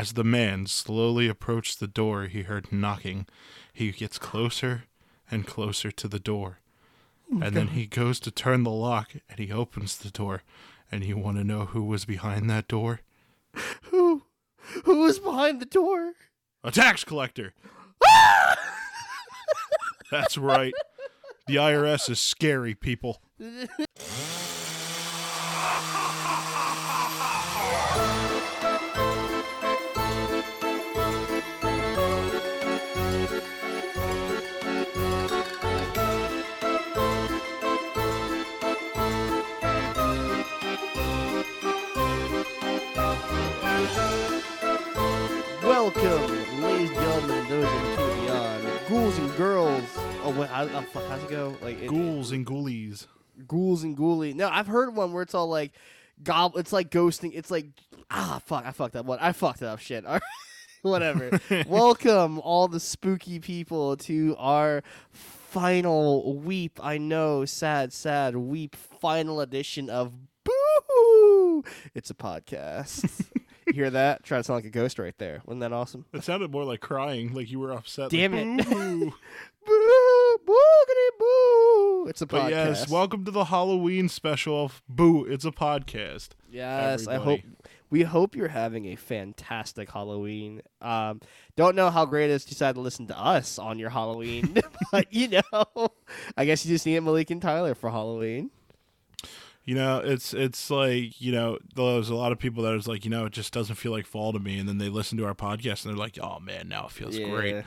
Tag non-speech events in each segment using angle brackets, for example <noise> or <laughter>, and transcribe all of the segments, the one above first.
As the man slowly approached the door, he heard knocking. He gets closer and closer to the door. Oh and then he goes to turn the lock and he opens the door. And you want to know who was behind that door? Who? Who was behind the door? A tax collector. <laughs> That's right. The IRS is scary, people. <laughs> what? How, how's it go? Like it, Ghouls and ghoulies. ghouls and ghoulie. No, I've heard one where it's all like gob. It's like ghosting. It's like ah, fuck. I fucked up. What? I fucked up. Shit. All right. <laughs> Whatever. <laughs> Welcome, all the spooky people, to our final weep. I know, sad, sad weep. Final edition of Boo. It's a podcast. you <laughs> hear that? Try to sound like a ghost right there. Wasn't that awesome? It sounded more like crying, like you were upset. Damn like, it. "Boo." Boo, boogity boo. It's a podcast. but yes, welcome to the Halloween special of Boo. It's a podcast. Yes, I hope we hope you're having a fantastic Halloween. Um, don't know how great it is to decide to listen to us on your Halloween, <laughs> <laughs> but you know, I guess you just need Malik and Tyler for Halloween. You know, it's it's like you know, there's a lot of people that is like, you know, it just doesn't feel like fall to me, and then they listen to our podcast and they're like, oh man, now it feels great.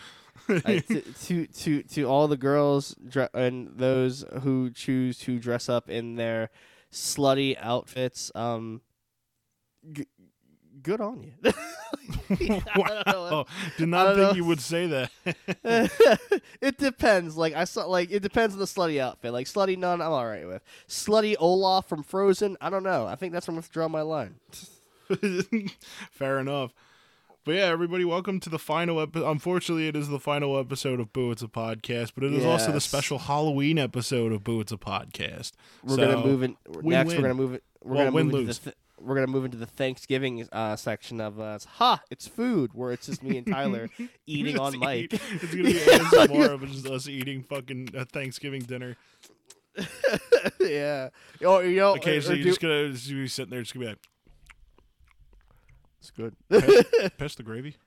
<laughs> To, to to to all the girls dre- and those who choose to dress up in their slutty outfits, um, g- good on you. <laughs> I don't wow, <laughs> did not think know. you would say that. it depends. Like I saw, like it depends on the slutty outfit. Like slutty nun, I'm all right with. Slutty Olaf from Frozen, I don't know. I think that's where I'm gonna draw my line. Fair enough. But yeah, everybody, welcome to the final episode. Unfortunately, it is the final episode of Boo It's a Podcast, but it is also the special Halloween episode of Boo It's a Podcast. We're So, gonna move in next. win. We're gonna move it. We're Well, gonna move into the. Th- we're gonna move into the Thanksgiving uh, section of uh, ha. It's food where it's just me and Tyler <laughs> eating on mic. eat- It's gonna be ASMR <laughs> of just us eating fucking a Thanksgiving dinner. <laughs> yeah. Oh, you know, Occasionally, or you're do- just gonna just be sitting there, just gonna be like, it's good. pass, <laughs> pass the gravy,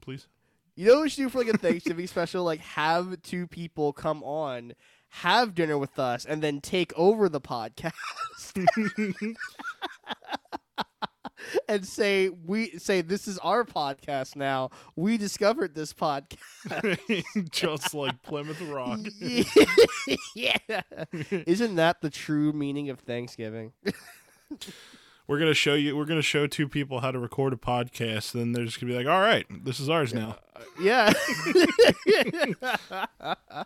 please. You know what we should do for like a Thanksgiving <laughs> special? Like have two people come on, have dinner with us, and then take over the podcast. <laughs> and say we say this is our podcast now. We discovered this podcast. just like Plymouth Rock. yeah. Isn't that the true meaning of Thanksgiving? We're gonna show you. We're gonna show two people how to record a podcast, and then they're just gonna be like, "All right, this is ours now." yeah. <laughs> <laughs>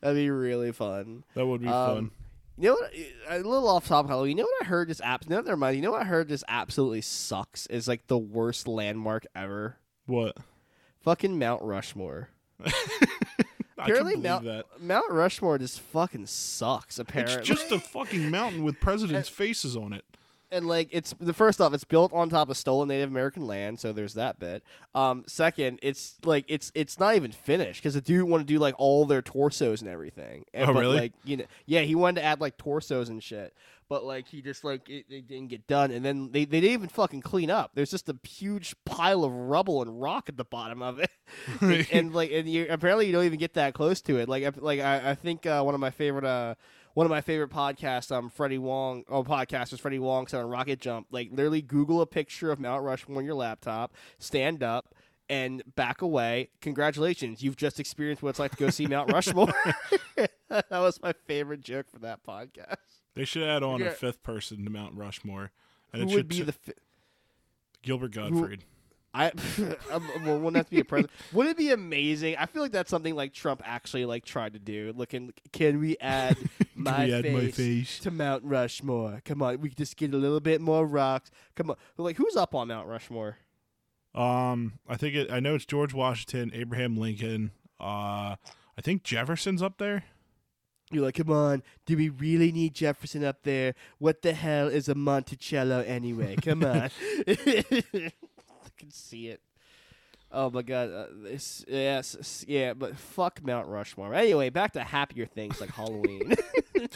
That'd be really fun. That would be Um, fun. You know what? A little off topic, Halloween. You know what I heard? Just apps. No, never mind. You know what I heard? Just absolutely sucks. Is like the worst landmark ever. What? Fucking Mount Rushmore. <laughs> I Apparently, Mount that. Mount Rushmore just fucking sucks. Apparently, It's just a fucking mountain with presidents' faces on it. And like it's the first off, it's built on top of stolen Native American land, so there's that bit. Um, second, it's like it's it's not even finished because the dude want to do like all their torsos and everything. And, Oh, but, really? Like you know, yeah, he wanted to add like torsos and shit, but like he just like it, it didn't get done, and then they they didn't even fucking clean up. There's just a huge pile of rubble and rock at the bottom of it, <laughs> <laughs> and like and you apparently you don't even get that close to it. Like I- like I, I think uh, one of my favorite uh one of my favorite podcasts, um, Freddie Wong, oh, podcasters, Freddie Wong, said on Rocket Jump, like literally Google a picture of Mount Rushmore on your laptop, stand up, and back away. Congratulations, you've just experienced what it's like to go see Mount <laughs> Rushmore. <laughs> that was my favorite joke for that podcast. They should add on Yeah. a fifth person to Mount Rushmore, and Who it would should be t- the? Fi- Gilbert Gottfried. I <laughs> um, well, wouldn't have to be a president. Wouldn't it be amazing? I feel like that's something like Trump actually like tried to do. Looking, can we add my, face my face? to Mount Rushmore? Come on, we can just get a little bit more rocks. Come on, like who's up on Mount Rushmore? Um, I think it. I know it's George Washington, Abraham Lincoln. Uh, I think Jefferson's up there. You're like, come on, do we really need Jefferson up there? What the hell is a Monticello anyway? Come on. <laughs> <laughs> I can see it. Oh my god, uh, this yes, yeah, but fuck Mount Rushmore. Anyway, back to happier things like Halloween. <laughs> <laughs>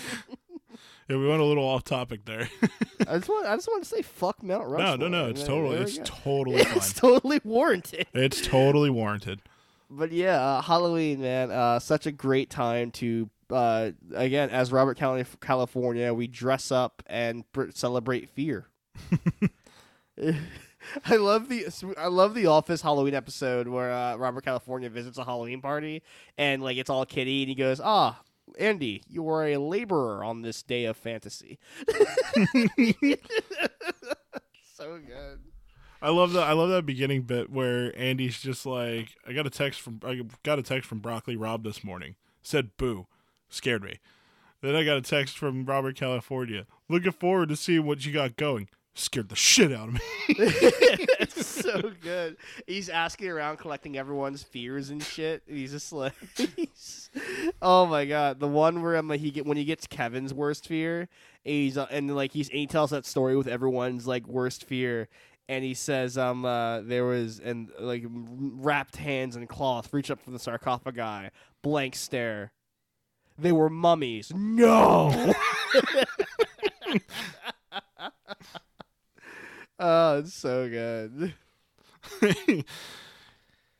Yeah, we went a little off topic there. <laughs> I just want, I just want to say fuck Mount Rushmore. no, no. no, It's totally, it's totally it's totally warranted. It's totally warranted. But yeah, uh, Halloween, man, uh, such a great time to. Uh, again, as Robert County, California, we dress up and pr- celebrate fear. <laughs> I love the I love the Office Halloween episode where uh, Robert California visits a Halloween party and like it's all kitty and he goes, "Ah, Andy, you are a laborer on this day of fantasy." <laughs> so good. I love that. I love that beginning bit where Andy's just like, "I got a text from I got a text from Broccoli Rob this morning. Said boo, scared me. Then I got a text from Robert California. Looking forward to seeing what you got going. Scared the shit out of me. it's <laughs> <laughs> so good. He's asking around, collecting everyone's fears and shit. He's just like, <laughs> he's- oh my god, the one where um, he get when he gets Kevin's worst fear, he's uh, and like he's and he tells that story with everyone's like worst fear. And he says, um, uh, there was and like wrapped hands in cloth, reach up from the sarcophagi, blank stare. They were mummies. No. Oh, it's so good. <laughs>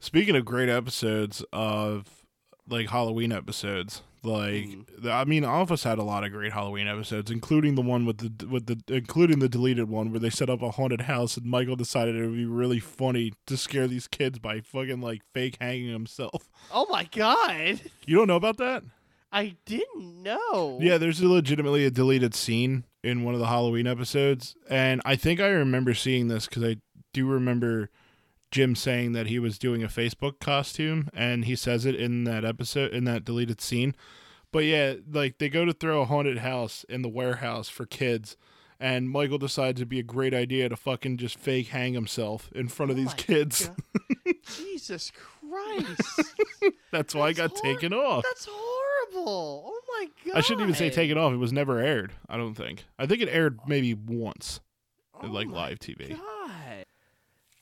Speaking of great episodes of like Halloween episodes, like mm-hmm. the- I mean, all of us had a lot of great Halloween episodes, including the one with the with the including the deleted one where they set up a haunted house and Michael decided it would be really funny to scare these kids by fucking like fake hanging himself. <laughs> Oh my god. You don't know about that? I didn't know. Yeah, there's a legitimately a deleted scene in one of the Halloween episodes, and I think I remember seeing this because I do remember Jim saying that he was doing a Facebook costume, and he says it in that episode in that deleted scene. But yeah, like they go to throw a haunted house in the warehouse for kids, and Michael decides it'd be a great idea to fucking just fake hang himself in front of Oh these kids. <laughs> Jesus Christ. That's why I got hor- taken off. That's horrible. Oh my god. I shouldn't even say take it off. It was never aired. I don't think. I think it aired maybe once. Oh like my live TV. God.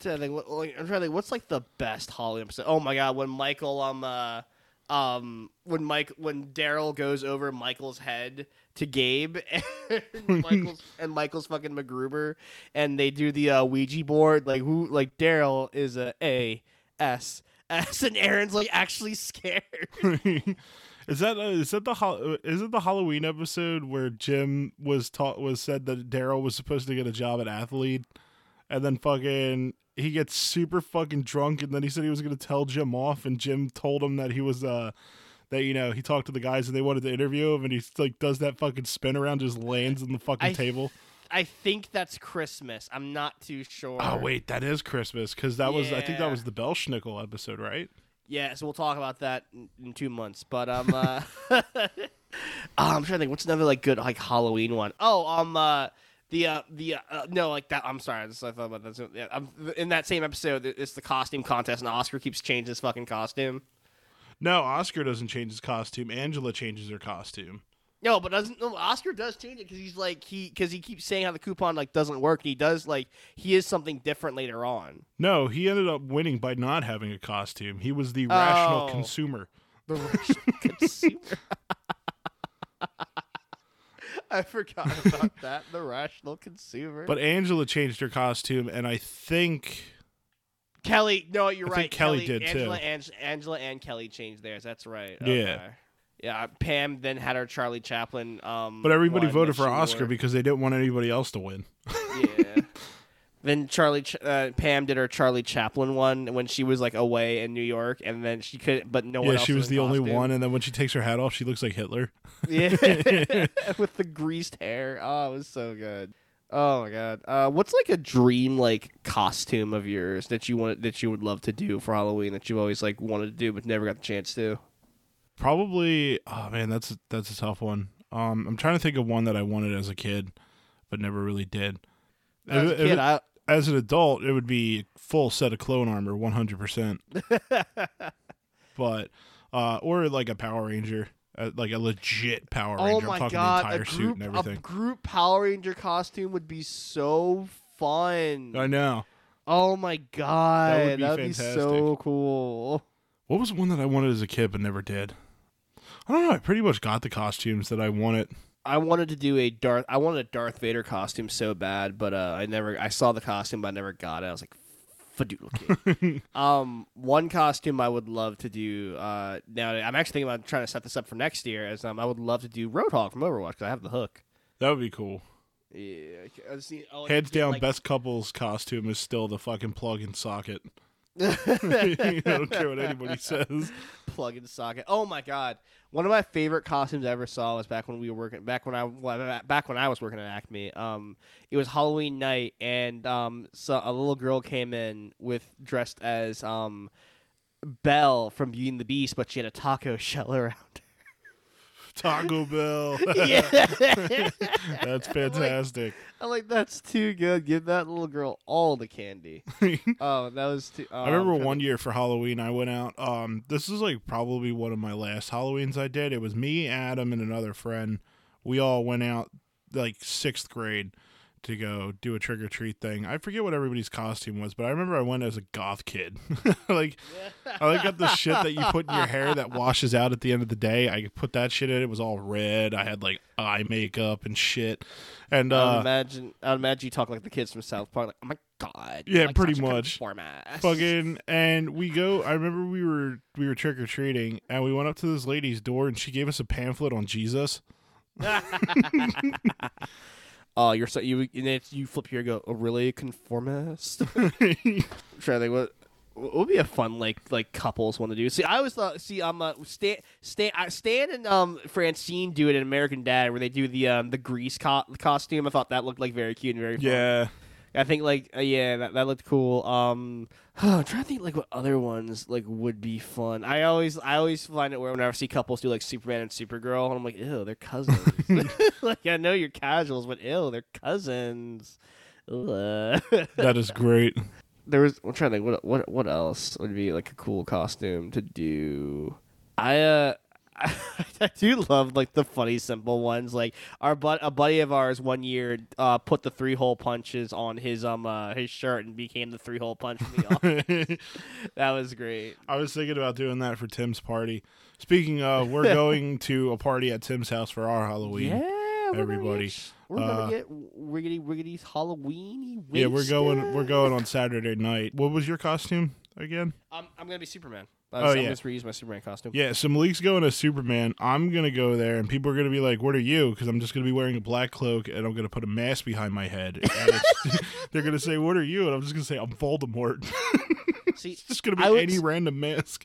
To think, what- like, I'm trying to think, what's like the best Halloween episode? Oh my god, when Michael um uh um when Mike when Darryl goes over Michael's head to Gabe <laughs> and <laughs> Michael's and Michael's fucking MacGruber and they do the uh, Ouija board like who like Darryl is a A S S and Erin's like actually <laughs> scared. Is that uh, is that the Hal- uh, is it the Halloween episode where Jim was taught was said that Darryl was supposed to get a job at Athlead, and then fucking he gets super fucking drunk, and then he said he was gonna tell Jim off, and Jim told him that he was uh that you know he talked to the guys and they wanted to interview him, and he like does that fucking spin around, just lands on the fucking I- table. I think that's Christmas. I'm not too sure. Oh wait, that is Christmas because that was I think that was the Belsnickel episode, right? Yeah, so we'll talk about that in, two months. But um, uh, oh, <laughs> I'm trying to think. What's another like good like Halloween one? Oh, um, uh, the uh, the uh, no, like that. I'm sorry, this, I thought about that. Yeah, um, in that same episode, it's the costume contest, and Oscar keeps changing his fucking costume. No, Oscar doesn't change his costume. Angela changes her costume. No, but doesn't no, Oscar does change it because he's like he because he keeps saying how the coupon like doesn't work, and he does like he is something different later on. No, he ended up winning by not having a costume. He was the rational Oh. consumer. The rational <laughs> consumer. <laughs> I forgot about that. The rational consumer. But Angela changed her costume, and I think Kelly, no, you're I right. think Kelly did, Angela, too. Ang- Angela and Kelly changed theirs. That's right. Yeah. Okay. Yeah. Pam then had her Charlie Chaplin. Um, but everybody voted for Oscar wore. because they didn't want anybody else to win. yeah. <laughs> Then Charlie, Ch- uh, Pam did her Charlie Chaplin one when she was like away in New York, and then she could, but no one yeah, she was in the only one, and then when she takes her hat off, she looks like Hitler. Yeah, <laughs> <laughs> with the greased hair. Oh, it was so good. Oh my god. Uh, what's like a dream like costume of yours that you want that you would love to do for Halloween that you've always like wanted to do but never got the chance to? Probably. Oh man, that's that's a tough one. Um, I'm trying to think of one that I wanted as a kid, but never really did. As a If- kid, I, as an adult, it would be full set of clone armor, 100. percent <laughs> But uh, or like a Power Ranger, uh, like a legit Power Ranger. oh my god, entire a suit group and a everything. group Power Ranger costume would be so fun. I know. Oh my god, would be that'd be so cool. What was one that I wanted as a kid but never did? I don't know. I pretty much got the costumes that I wanted. I wanted to do a Darth. I wanted a Darth Vader costume so bad, but uh, I never. I saw the costume, but I never got it. I was like, fadoodle <laughs> kid. um, one costume I would love to do. Uh, now I'm actually thinking about trying to set this up for next year. As um, I would love to do Roadhog from Overwatch because I have the hook. That would be cool. Yeah, I just need- oh, Hands down, like- best couple's costume is still the fucking plug and socket. <laughs> I don't care what anybody says. plug in the socket. Oh my god! One of my favorite costumes I ever saw was back when we were working. Back when I back when I was working at Acme. Um, it was Halloween night, and um, so a little girl came in with dressed as um, Belle from Beauty and the Beast, but she had a taco <laughs> shell around. Taco Bell. <laughs> yeah, <laughs> That's fantastic. I'm like, that's too good. Give that little girl all the candy. <laughs> oh, that was too. Oh, I remember one year for Halloween I went out. Um, this is like probably one of my last Halloweens I did. It was me, Adam, and another friend. We all went out like sixth grade to go do a trick or treat thing. I forget what everybody's costume was, but I remember I went as a goth kid. <laughs> like I like got the shit that you put in your hair that washes out at the end of the day. I put that shit in. It was all red. I had like eye makeup and shit. And uh, imagine. I would imagine you talk like the kids from South Park. Like, oh my god. Yeah, like pretty much. Format. fucking and we go i remember we were we were trick-or-treating and we went up to this lady's door and she gave us a pamphlet on jesus <laughs> <laughs> Oh, you're so you and then you flip here and go, oh, really conformist? <laughs> <laughs> To think what what would be a fun like like couples one to do. See, I always thought. See, I'm uh, Stan, Stan, uh, Stan and um Francine do it in American Dad, where they do the um the grease co- costume. I thought that looked like very cute and very fun. yeah I think like uh, yeah, that, that looked cool. Um, <sighs> I'm trying to think like what other ones like would be fun. I always I always find it where whenever I see couples do like Superman and Supergirl, and I'm like, ew, they're cousins. <laughs> <laughs> like I know you're casuals, but ew, they're cousins. <laughs> That is great there was I'm trying to think what what what else would be like a cool costume to do. I uh <laughs> I do love like the funny simple ones. Like our but a buddy of ours one year uh put the three hole punches on his um uh, his shirt and became the three hole punch from the office. <laughs> that was great. i was thinking about doing that for tim's party speaking of we're <laughs> going to a party at tim's house for our halloween Yeah, we're everybody. Gonna get, we're gonna Uh, get riggedy riggedy Halloweeny. yeah we're going we're going on saturday night what was your costume again Um, I'm gonna be Superman. Oh, I'm yeah. just reuse my Superman costume. yeah so malik's going as superman i'm gonna go there and people are gonna be like what are you because i'm just gonna be wearing a black cloak and i'm gonna put a mask behind my head and it's- <laughs> they're gonna say what are you and i'm just gonna say i'm voldemort <laughs> See, It's just gonna be would any random mask.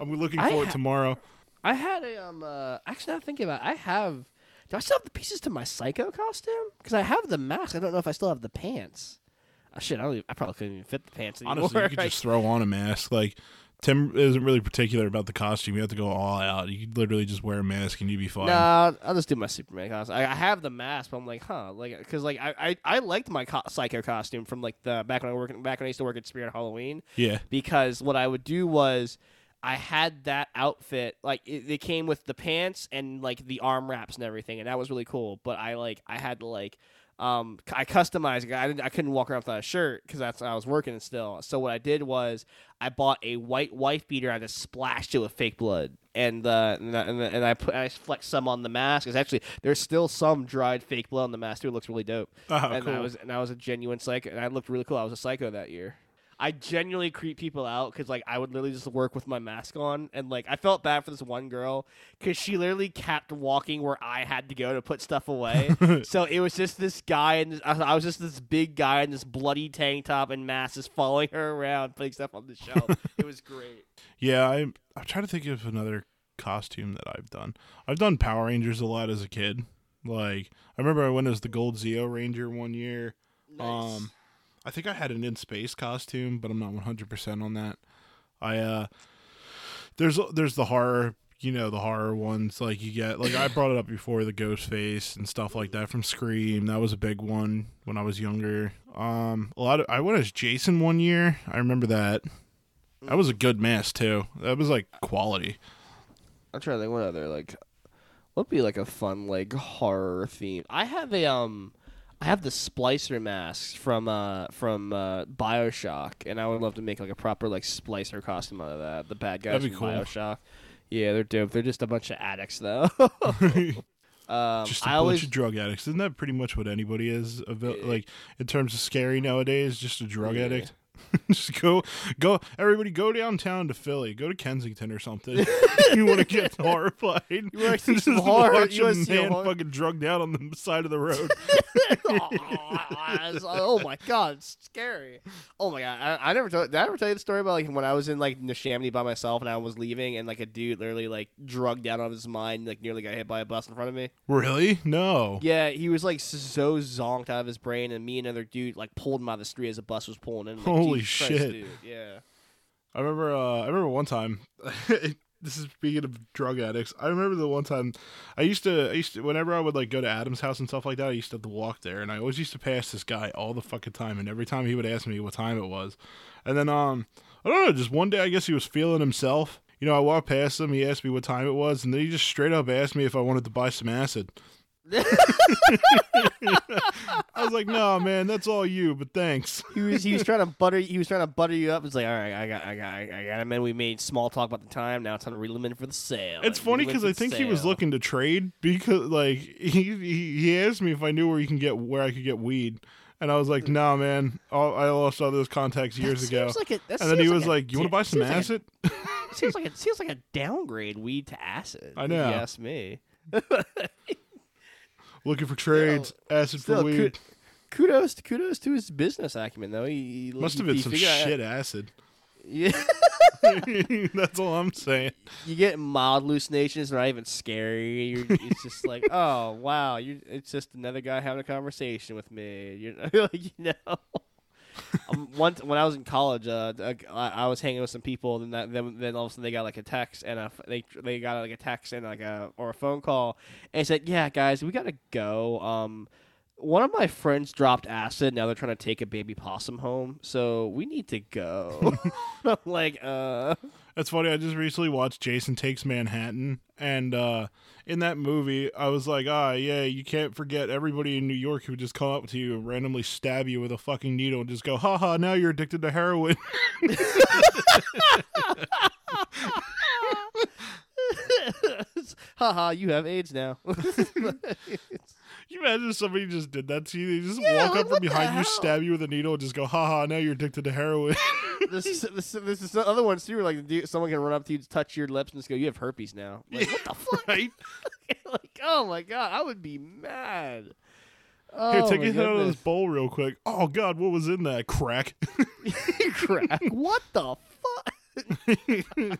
I'm looking for it ha- tomorrow. I had a um. Uh, actually, now thinking about, it, I have. Do I still have the pieces to my psycho costume? Because I have the mask. I don't know if I still have the pants. Oh, shit, I don't. Even, I probably couldn't even fit the pants anymore. Honestly, you could <laughs> just throw on a mask. Like Tim isn't really particular about the costume. You have to go all out. You could literally just wear a mask and you'd be fine. No, I'll, just do my Superman costume. I, I have the mask, but I'm like, huh, like, because like I, I, I liked my co- psycho costume from like the back when I work back when I used to work at Spirit Halloween. Yeah. because what I would do was I had that outfit like it, it came with the pants and like the arm wraps and everything, and that was really cool. But I like I had to like um I customized. it. I didn't, I couldn't walk around without a shirt because that's I was working still. So what I did was I bought a white wife beater. I just splashed it with fake blood. And uh, and, I- and, I- and I put I flexed some on the mask. It's actually there's still some dried fake blood on the mask too. It looks really dope Oh, and cool. I was and I was a genuine psycho, and I looked really cool. I was a psycho that year. I genuinely creep people out because like I would literally just work with my mask on, and like I felt bad for this one girl because she literally kept walking where I had to go to put stuff away. <laughs> so it was just this guy, and I I was just this big guy in this bloody tank top and mask, just following her around, putting stuff on the shelf. it was great. <laughs> yeah, I'm I'm trying to think of another costume that I've done. I've done Power Rangers a lot as a kid. Like I remember I went as the Gold Zeo Ranger one year. Um, I think I had an in space costume, but I'm not 100 percent on that. I uh, there's there's the horror, you know, the horror ones like you get. Like I brought it up before, the ghost face and stuff like that from Scream. That was a big one when I was younger. Um, a lot of I went as Jason one year. I remember that. That was a good mask too. That was like quality. I'm trying to think what other like what would be like a fun like horror theme. I have a um I have the splicer masks from uh from uh Bioshock, and I would love to make like a proper like splicer costume out of that. The bad guys That'd be from cool. Bioshock. Yeah, they're dope. They're just a bunch of addicts though. <laughs> <laughs> um, just a I bunch always of drug addicts. Isn't that pretty much what anybody is? Like in terms of scary nowadays, just a drug Yeah. addict. <laughs> just go, go. Everybody, go downtown to Philly. Go to Kensington or something. <laughs> you want to get horrified? You wanna see <laughs> just some horror? Watch You a see man horror? fucking drugged out on the side of the road. oh my god, it's scary. Oh my god, I, I never told. Did I ever tell you the story about like when I was in like Neshaminy by myself and I was leaving and like a dude literally like drugged out of his mind, like nearly got hit by a bus in front of me. really? No. Yeah, he was like so zonked out of his brain, and me and another dude like pulled him out of the street as a bus was pulling in. Like, oh Holy Jesus Christ, shit. dude. Yeah. I remember. Uh, I remember one time. <laughs> this is speaking of drug addicts. I remember the one time I used to. I used to. Whenever I would like go to Adam's house and stuff like that, I used to have to walk there, and I always used to pass this guy all the fucking time. And every time he would ask me what time it was, and then um, I don't know. Just one day, I guess he was feeling himself. You know, I walked past him. He asked me what time it was, and then he just straight up asked me if I wanted to buy some acid. I was like, "No, man, that's all you, but thanks." <laughs> He was he was trying to butter he was trying to butter you up. It's like, all right, I got I got I got him. And we made small talk about the time. Now it's time to reel him in for the sale. It's funny because I think he was looking to trade because like <laughs> he, he he asked me if I knew where you can get where I could get weed, and I was like, "Nah, man, I'll, I lost all those contacts years ago." Like a, and then he seems was a like, "You want to buy some seems like a- acid?" seems like it <laughs> seems like a downgrade weed to acid. I if know. You ask me. Looking for trades, acid still, for weed. Kudos to kudos to his business acumen though. He, he Must have been some figured out- shit acid. <laughs> Yeah. <laughs> That's all I'm saying. you get mild hallucinations, not even scary. You're, it's just like, <laughs> oh wow, it's just another guy having a conversation with me. You're like, you know. <laughs> um, once when I was in college, uh, I, I was hanging with some people, and that, then then all of a sudden they got like a text and a, they they got like a text and like a or a phone call, and said, "Yeah, guys, we gotta go." Um, one of my friends dropped acid. Now they're trying to take a baby possum home, so we need to go. <laughs> <laughs> I'm like, uh. That's funny. I just recently watched Jason Takes Manhattan, and uh, in that movie, I was like, ah, yeah, you can't forget everybody in New York who just come up to you and randomly stab you with a fucking needle and just go, haha, now you're addicted to heroin. <laughs> Haha, you have AIDS now. You imagine if somebody just did that to you? They just Yeah, walk like, up from behind you, stab you with a needle, and just go, haha, now you're addicted to heroin. <laughs> this, is, this, this is the other ones too. Where like dude- someone can run up to you, touch your lips, and just go, "You have herpes now." Like, what the fuck? <laughs> right? <laughs> like, oh my god, I would be mad. Oh, Here, take oh my a hit out of this bowl real quick. Oh, God, what was in that? Crack. crack. What the fuck?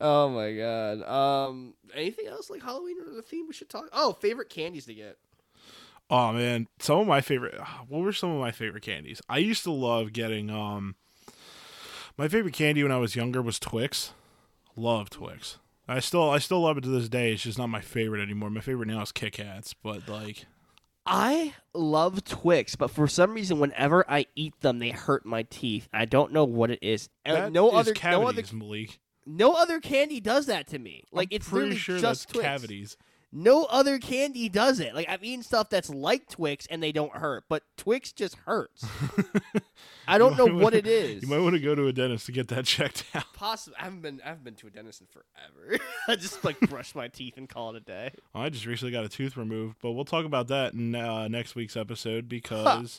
Oh my god. Um, anything else like Halloween or the theme we should talk? Oh, favorite candies to get. Oh man, some of my favorite. What were some of my favorite candies? I used to love getting. Um, my favorite candy when I was younger was Twix. Love Twix. I still, I still love it to this day. It's just not my favorite anymore. My favorite now is Kit Kats, but like, I love Twix, but for some reason, whenever I eat them, they hurt my teeth. I don't know what it is. That no is other, no cavities, other, Malik. No other candy does that to me. Like I'm it's pretty sure just that's Twix. cavities. No other candy does it. Like I've eaten stuff that's like Twix and they don't hurt, but Twix just hurts. <laughs> I don't know might what wanna- it is. You might want to go to a dentist to get that <laughs> checked out. Possibly, I haven't been. I haven't been to a dentist in forever. <laughs> I just like brush my teeth and call it a day. I just recently got a tooth removed, but we'll talk about that in uh, next week's episode because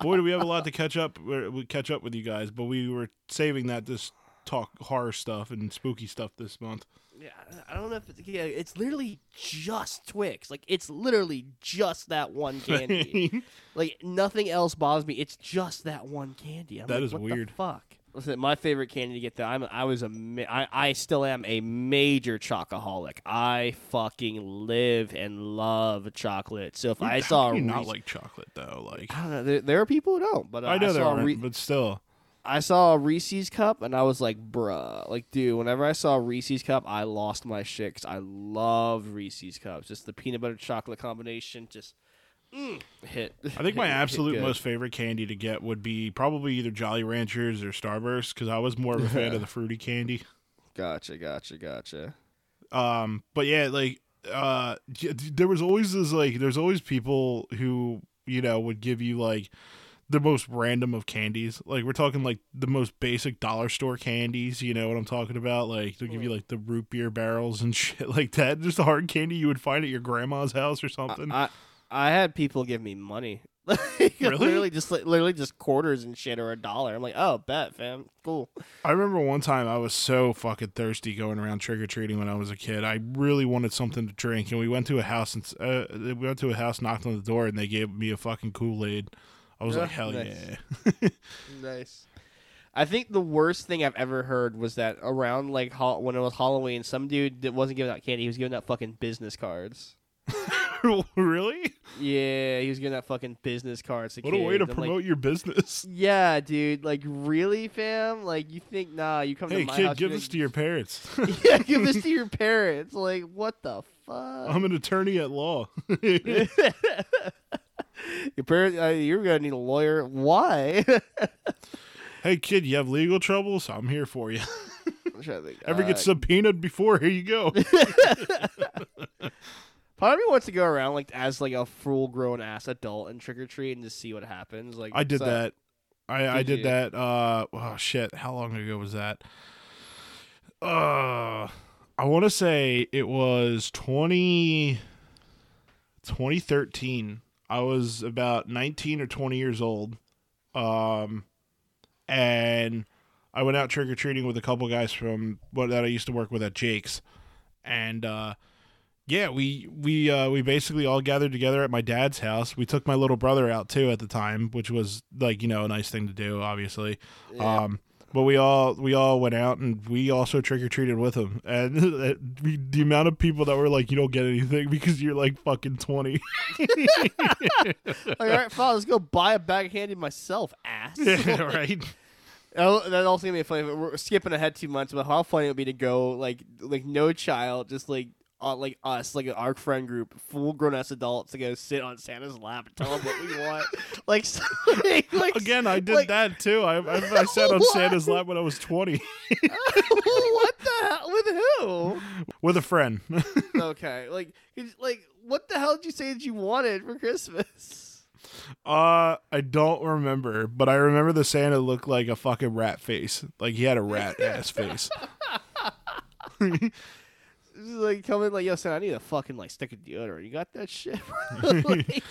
boy, do we have a lot to catch up. We catch up with you guys, but we were saving that this talk horror stuff and spooky stuff this month. Yeah, I don't know if it's. Yeah, it's literally just Twix. Like it's literally just that one <laughs> candy. like nothing else bothers me. It's just that one candy. I'm That like, is what weird. The fuck. Listen, my favorite candy to get though. I'm. I was a. I, I still am a major chocoholic. I fucking live and love chocolate. So if I saw a you not like chocolate though, like I don't know. There, there are people who don't, but uh, I know there saw are, Re- but still, I saw a Reese's cup and I was like, bruh. Like, dude, whenever I saw a Reese's cup, I lost my shit 'cause I love Reese's cups. Just the peanut butter chocolate combination, just mm, hit. I think my absolute most favorite candy to get would be probably either Jolly Ranchers or Starburst because I was more of a fan of the <laughs> fruity candy. Gotcha, gotcha, gotcha. Um, but yeah, like uh, there was always this like, there's always people who you know would give you like the most random of candies. Like we're talking like the most basic dollar store candies. You know what I'm talking about? Like they'll give you like the root beer barrels and <laughs> shit like that. Just a hard candy you would find at your grandma's house or something. I I had people give me money. <laughs> Like, Really? literally just like, literally just quarters and shit or a dollar. I'm like, oh, bet, fam, cool. I remember one time I was so fucking thirsty going around trick or treating when I was a kid. I really wanted something to drink, and we went to a house and uh, we went to a house, knocked on the door, and they gave me a fucking Kool Aid. I was like, hell nice. yeah! <laughs> Nice. I think the worst thing I've ever heard was that around like when it was Halloween, some dude that wasn't giving out candy, he was giving out fucking business cards. <laughs> really? Yeah, he was giving out fucking business cards. To What a way to. I'm like, promote your business. <laughs> yeah, dude. Like, really, fam? Like, you think, nah, you come Hey to my kid, house. give this to your parents. yeah, give this to your parents. Like, what the fuck? I'm an attorney at law. Parents, uh, you're gonna need a lawyer. Why? <laughs> hey kid, you have legal troubles? I'm here for you. I'm trying to think. <laughs> Ever Uh, get subpoenaed before? Here you go. <laughs> Part of me wants to go around like as like a full grown ass adult and trick or treat and just see what happens. Like I did so- that. I, I Did did you? that. Uh, oh shit! How long ago was that? Uh, I want to say it was 20, 2013. I was about nineteen or twenty years old, um, and I went out trick or treating with a couple guys from what that I used to work with at Jake's, and uh, yeah, we we uh, we basically all gathered together at my dad's house. We took my little brother out too at the time, which was like you know a nice thing to do, obviously. Yeah. Um, but we all we all went out and we also trick or treated with him, and <laughs> the amount of people that were like, "You don't get anything <laughs> because you're like fucking 20. Like, all right, fine, let's go buy a bag of candy myself, ass. <laughs> yeah, right. Oh, that also gonna be funny. We're skipping ahead two months, but how funny it would be to go like like no child, just like uh, like us, like our friend group, full grown ass adults to go sit on Santa's lap and tell him what we <laughs> want. Like, <laughs> like, Again, I did like- that too. I, I, I <laughs> sat on What? Santa's lap when I was 20 what the hell with who? with a friend. okay, like, like, what the hell did you say that you wanted for Christmas? Uh, I don't remember, but I remember the Santa looked like a fucking rat face. Like he had a rat ass face. Just like coming like, yo, Santa, I need a fucking like stick of deodorant. You got that shit? <laughs> <laughs> like,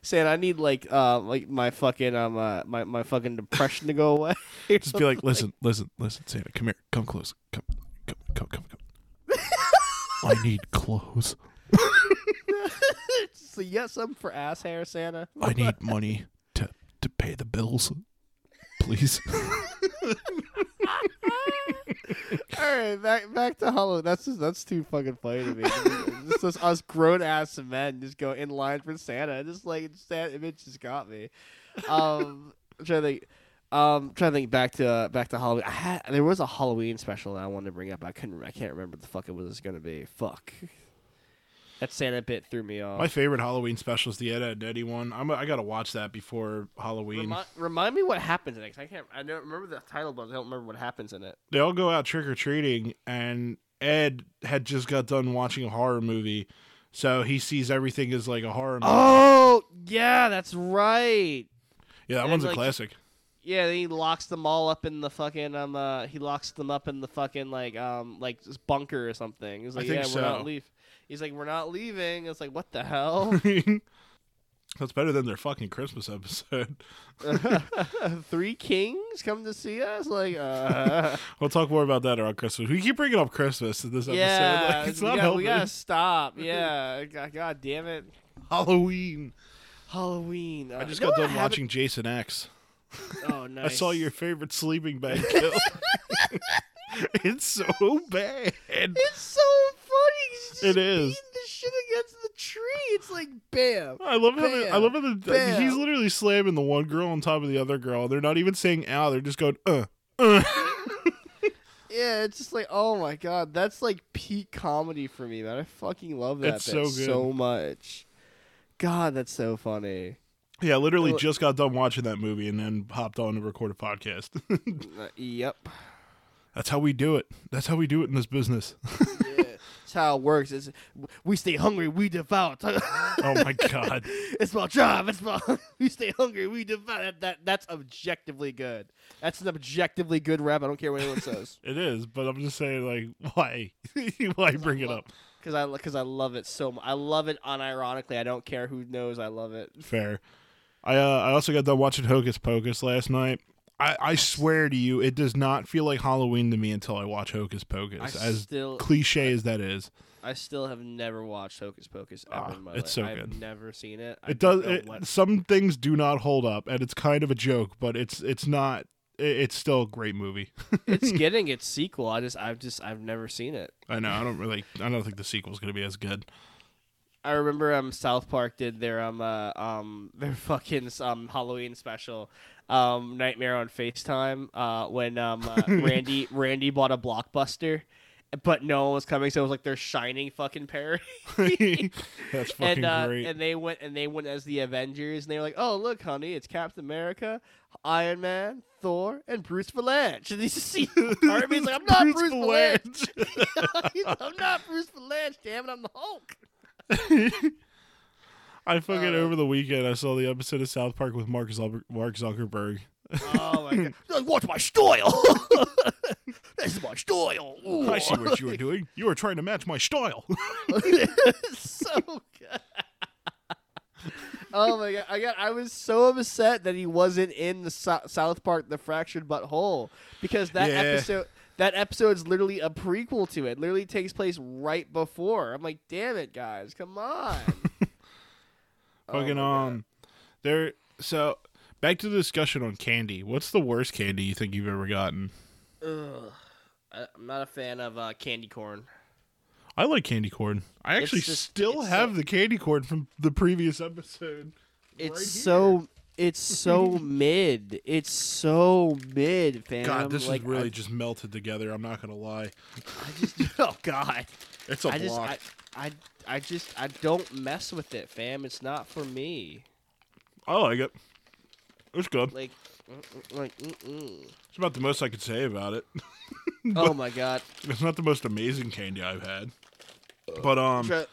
Santa, I need like uh like my fucking um uh, my my fucking depression to go away. <laughs> Just be like, listen, listen, listen, Santa, come here, come close, come, come, come, come, come. I need clothes. so you got something for ass hair, Santa? I need money to to pay the bills, please. <laughs> All right, back back to Halloween. That's just, that's too fucking funny to me. just us grown ass men just go in line for Santa. Just like that image just got me. Um, <laughs> I'm trying to think. Um, trying to think back to uh, back to Halloween. I had there was a Halloween special that I wanted to bring up. I couldn't. I can't remember what the fuck it was going to be. Fuck. That Santa bit threw me off. My favorite Halloween special is the Ed, Edd n Eddy one. I'm I gotta watch that before Halloween. Remind, remind me what happens next. I can't. I don't remember the title, but I don't remember what happens in it. they all go out trick or treating, and Ed had just got done watching a horror movie, so he sees everything as like a horror movie. Oh yeah, that's right. yeah, that and, one's a like, classic. Yeah, then he locks them all up in the fucking um. Uh, he locks them up in the fucking like um like this bunker or something. He's I like, think yeah, we're not so. leave. He's like, we're not leaving. It's like, what the <laughs> hell? That's better than their fucking Christmas episode. <laughs> Three kings come to see us. Like, uh, <laughs> We'll talk more about that around Christmas. We keep bringing up Christmas in this episode. yeah, like, it's we, not got, helping. we gotta stop. Yeah, God, God damn it, Halloween. Halloween. Uh, I just got done watching Jason X. <laughs> Oh, nice. I saw your favorite sleeping bag <laughs> kill. <laughs> it's so bad. It's so funny. It is. the shit against the tree. It's like, bam. I love how they, I love how the, Bam. he's literally slamming the one girl on top of the other girl. They're not even saying ow. They're just going uh uh. Yeah, it's just like, oh my god, that's like peak comedy for me, man. I fucking love that It's bit so good. so much. God, that's so funny. Yeah, literally Well- just got done watching that movie and then hopped on to record a podcast. <laughs> Uh, yep. That's how we do it. That's how we do it in this business. <laughs> yeah. how it works. Is we stay hungry, we devour. <laughs> Oh my god. it's about job. It's about we stay hungry, we devour. That, that that's objectively good. That's an objectively good rap. I don't care what anyone says. It is, but I'm just saying, like, why? why bring it up? Because I because I love it so much. I love it unironically. I don't care who knows. I love it. Fair. I uh, I also got done watching Hocus Pocus last night. I, I swear to you, it does not feel like Halloween to me until I watch Hocus Pocus. I as still cliche as that is, I still have never watched Hocus Pocus ever Ah, in my it's life. so I've good. never seen it. I it don't does. know It, what- some things do not hold up, and it's kind of a joke, but it's it's not. It, it's still a great movie. it's <laughs> getting its sequel. I just I've just I've never seen it. I know. I don't really. I don't think the sequel's gonna be as good. I remember um South Park did their um uh, um <laughs> their fucking um Halloween special, um Nightmare on FaceTime uh when um uh, <laughs> Randy Randy bought a blockbuster, but no one was coming, so it was like their shining fucking parody. <laughs> That's fucking and uh, great. and they went and they went as the Avengers, and they were like, "Oh look, honey, it's Captain America, Iron Man, Thor, and Bruce Vilanch." And he's just see Harvey's like, "I'm not Bruce, Vilanch. He's like, I'm not Bruce Vilanch. Damn it, I'm the Hulk." <laughs> I fucking Uh, over the weekend I saw the episode of South Park with Mark Zucker- Mark Zuckerberg. Oh my god! <laughs> What's my style? <laughs> this is my style. Ooh. I see what you were doing. You were trying to match my style. so good. oh my god! I got. I was so upset that he wasn't in the so- South Park: The Fractured But Whole because that Yeah. episode. That episode's literally a prequel to it. Literally takes place right before. I'm like, damn it, guys, come on. <laughs> Oh fucking my God. um, there. So back to the discussion on candy. What's the worst candy you think you've ever gotten? Ugh. I, I'm not a fan of uh, candy corn. I like candy corn. I actually just- still have so- the candy corn from the previous episode. It's Right so it's so <laughs> mid. It's so mid, fam. God, this like, is really I, just melted together. I'm not gonna lie. I just <laughs> oh god. It's a I just block. I, I I just I don't mess with it, fam. It's not for me. I like it. It's good. Like mm, mm, like mm-mm. It's about the most I could say about it. oh <laughs> my god. It's not the most amazing candy I've had. But um, Try-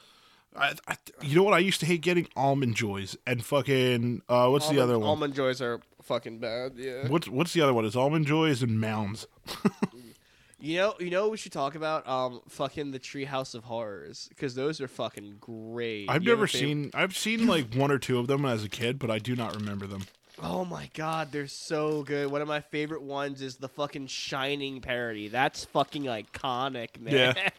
I, I, you know what? I used to hate getting almond joys and fucking uh, what's the other one? Almond joys are fucking bad. Yeah. What's what's the other one? It's almond joys and mounds. <laughs> You know, you know, what we should talk about um, fucking the Treehouse of Horrors because those are fucking great. I've You never seen. I've seen like one or two of them as a kid, but I do not remember them. Oh my god, they're so good. One of my favorite ones is the fucking Shining parody. That's fucking iconic, man. Yeah.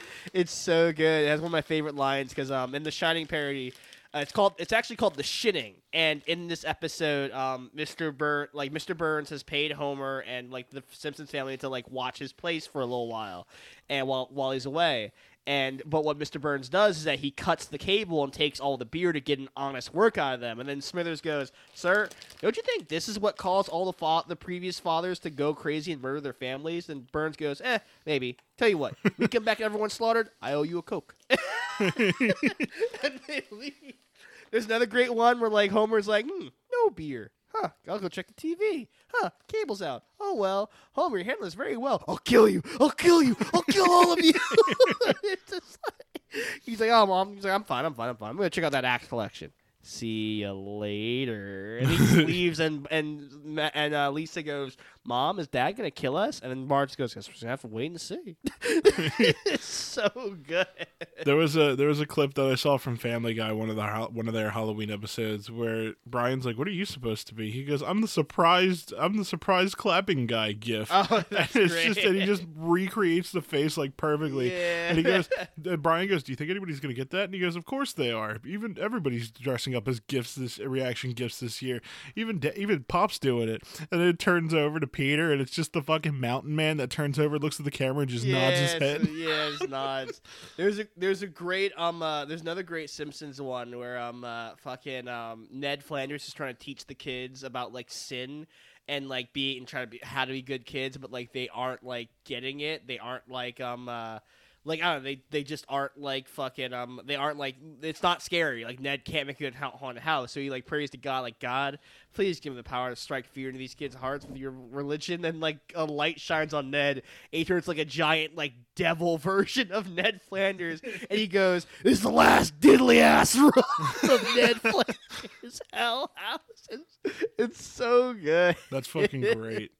<laughs> it's so good. It has one of my favorite lines because um in the Shining parody, uh, it's called it's actually called the shitting. And in this episode, um Mr. Burn like Mr. Burns has paid Homer and like the Simpsons family to like watch his place for a little while, and while while he's away. And but what Mr. Burns does is that he cuts the cable and takes all the beer to get an honest work out of them. And then Smithers goes, "Sir, don't you think this is what caused all the fa- the previous fathers to go crazy and murder their families?" And Burns goes, "Eh, maybe. Tell you what, we come back and everyone's slaughtered. I owe you a coke." <laughs> There's another great one where like Homer's like, hmm, "No beer." Huh, I'll go check the TV. Huh, cable's out. Oh well, Homer, you're handling this very well. I'll kill you. I'll kill you. I'll kill all of you. <laughs> Like- he's like, oh mom. He's like, I'm fine. I'm fine. I'm fine. I'm gonna check out that axe collection. See you later. And he <laughs> leaves, and and and uh, Lisa goes, "Mom, is Dad gonna kill us?" And then Marge goes, "Guess we're gonna have to wait and see." <laughs> <laughs> it's so good. There was a there was a clip that I saw from Family Guy, one of the one of their Halloween episodes, where Brian's like, "What are you supposed to be?" He goes, "I'm the surprised I'm the surprised clapping guy." GIF. Oh, <laughs> and that's it's great. just and he just recreates the face like perfectly. Yeah. And he goes, and Brian goes, "Do you think anybody's gonna get that?" And he goes, "Of course they are. Even everybody's dressing up as gifts this reaction gifts this year. Even even Pop's doing it." And then it turns over to Peter, and it's just the fucking mountain man that turns over, looks at the camera, and just nods his head. <laughs> Yeah, just nods. There's a there's a great um uh, there's another great Simpsons one where um uh, fucking um Ned Flanders is trying to teach the kids about like sin and like be and try to be how to be good kids, but like they aren't like getting it. They aren't like um uh like I don't know, they they just aren't like fucking um they aren't like it's not scary. Like Ned can't make it a haunted house, so he like prays to God like God, please give him the power to strike fear into these kids' hearts with your religion. Then like a light shines on Ned, and he turns like a giant like devil <laughs> version of Ned Flanders, and he goes, "This is the last diddly ass <laughs> run of Ned Flanders Hell House." It's, it's so good. That's fucking <laughs> great.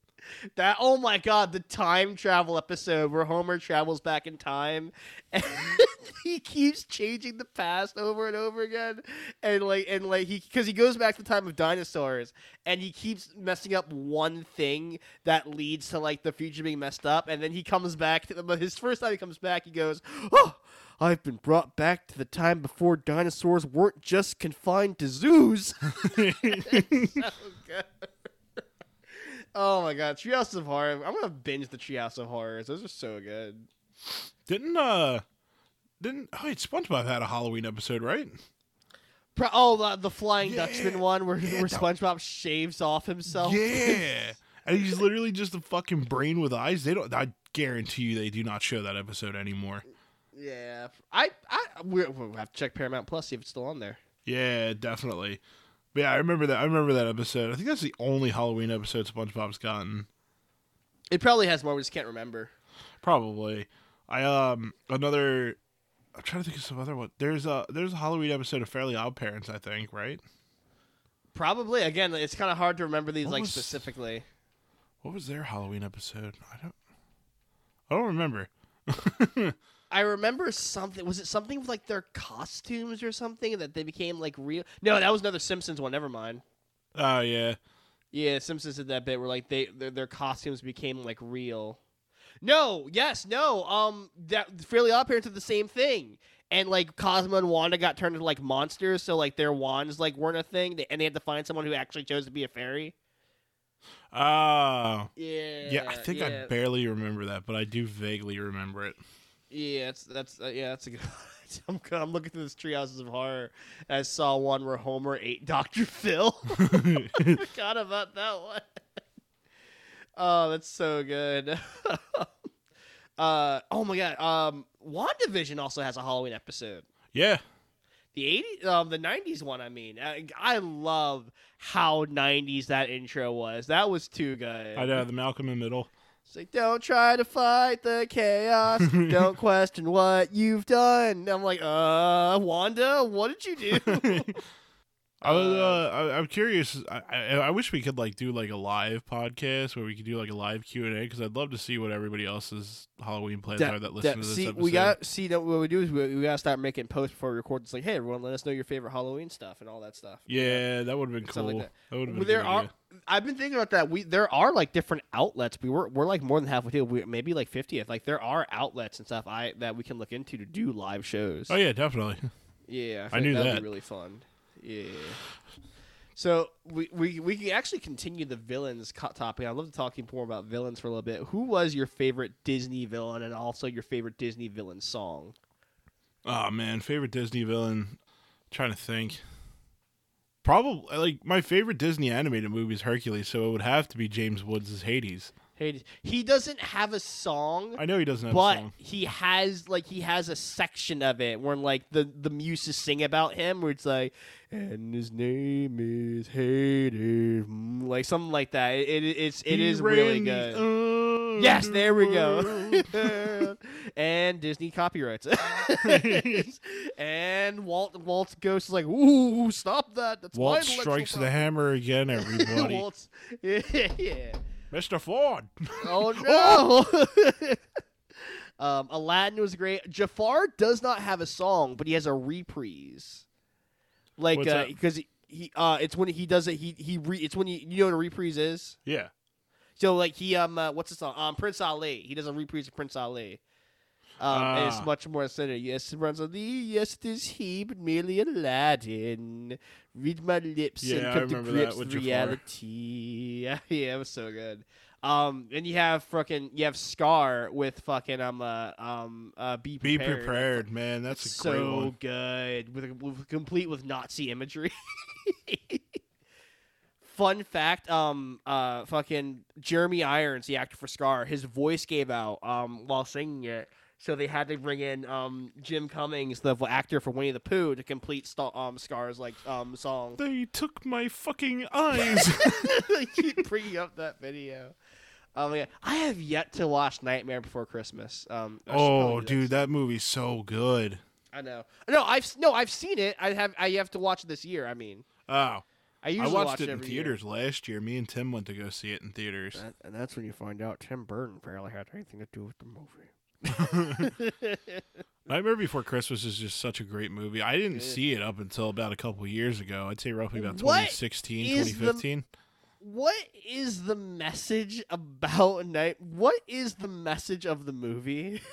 That oh my god, the time travel episode where Homer travels back in time and <laughs> he keeps changing the past over and over again and like and like he cuz he goes back to the time of dinosaurs and he keeps messing up one thing that leads to like the future being messed up and then he comes back to but his first time he comes back he goes, "Oh, I've been brought back to the time before dinosaurs weren't just confined to zoos." <laughs> <laughs> So good. Oh my god, Treehouse of Horror. I'm gonna binge the Treehouse of Horrors. Those are so good. Didn't uh didn't oh wait, SpongeBob had a Halloween episode, right? Pro- oh, the, the Flying Yeah. Dutchman one where, Yeah, where SpongeBob shaves off himself. Yeah. <laughs> and he's literally just a fucking brain with eyes. They don't I guarantee you they do not show that episode anymore. yeah. I I we we'll have to check Paramount Plus see if it's still on there. Yeah, definitely. But yeah, I remember that I remember that episode. I think that's the only Halloween episode SpongeBob's gotten. It probably has more. We just can't remember. Probably. I um another I'm trying to think of some other one. There's a there's a Halloween episode of Fairly Odd Parents, I think, right? Probably. Again, it's kind of hard to remember these What like was- specifically. What was their Halloween episode? I don't I don't remember. <laughs> I remember something. Was it something with like their costumes or something that they became like real? No, that was another Simpsons one. Never mind. Oh yeah. Yeah, Simpsons did that bit where like they their, their costumes became like real. No, yes, no. Um, that Fairly Odd Parents did the same thing, and like Cosmo and Wanda got turned into like monsters, so like their wands like weren't a thing, they, and they had to find someone who actually chose to be a fairy. Oh. Yeah, Yeah, I think yeah, I barely remember that, but I do vaguely remember it. Yeah. That's that's uh, yeah. That's a good. <laughs> I'm, I'm looking through this treehouses of horror. I saw one where Homer ate Doctor <laughs> Phil. I <laughs> Forgot about that one. oh, that's so good. uh, oh my god. Um, WandaVision also has a Halloween episode. yeah. The 80s, um, the 90s one. I mean, I, I love how 90s that intro was. That was too good. I know the Malcolm in the Middle. It's like, don't try to fight the chaos. <laughs> don't question what you've done. I'm like, uh, Wanda, what did you do? <laughs> I was, uh, I, I'm curious. I, I, I wish we could like do like a live podcast where we could do like a live Q and A because I'd love to see what everybody else's Halloween plans That- are that listen that- to this see, episode. we got see that what we do is we, we gotta start making posts before we record. It's like, hey, everyone, let us know your favorite Halloween stuff and all that stuff. yeah, that would have been cool. like that that. would have been. There are. idea. I've been thinking about that. We there are like different outlets. We were we're like more than halfway through. We maybe like fiftieth. Like there are outlets and stuff. I that we can look into to do live shows. Oh yeah, definitely. <laughs> Yeah, I think knew that'd that. Be really fun. Yeah. So we we we can actually continue the villains topic. I'd love to talk more about villains for a little bit. Who was your favorite Disney villain, and also your favorite Disney villain song? Oh man, favorite Disney villain. trying to think. Probably like my favorite Disney animated movie is Hercules, so it would have to be James Woods' Hades. Hey, he doesn't have a song. I know he doesn't have but a song. he has like he has a section of it where like the the muses sing about him where it's like and his name is Hades mm, like something like that it, it it's it He is really good yes there we go <laughs> and Disney copyrights it <laughs> and Walt Walt's ghost is like ooh stop that that's Walt strikes the hammer again, <laughs> everybody. Walt's yeah, yeah. Mr. Ford. <laughs> Oh <laughs> no! <laughs> um, Aladdin was great. Jafar does not have a song, but he has a reprise. Like because he, he uh it's when he does it he he re, it's when you you know what a reprise is. Yeah. So like he um uh, what's the song um Prince Ali he does a reprise of Prince Ali. Um, and it's Ah. much more centered. Yes, it runs on the Yes, it is he, but merely Aladdin. Read my lips Yeah, and come to grips with reality. <laughs> Yeah, yeah, it was so good. Um, and you have fucking you have Scar with fucking um uh, um uh be Be prepared. prepared, man. That's a so good with, with complete with Nazi imagery. <laughs> Fun fact, um, uh, fucking Jeremy Irons, the actor for Scar, his voice gave out um while singing it, So they had to bring in um, Jim Cummings, the actor for Winnie the Pooh, to complete Sta- um, Scar's like um, song. They took my fucking <laughs> eyes. I keep bringing up that video. Um, yeah, I have yet to watch Nightmare Before Christmas. Um, oh, probably do dude, that movie's so good. I know. No, I've no, I've seen it. I have. I have to watch it this year. I mean, Oh, I I watched watch it in every year. theaters last year. Me and Tim went to go see it in theaters. That, and that's when you find out Tim Burton barely had anything to do with the movie. <laughs> Nightmare Before Christmas is just such a great movie. I didn't Good. see it up until about a couple years ago. I'd say roughly about What 2016, is the- 2015. what is the message about night? What is the message of the movie? <laughs>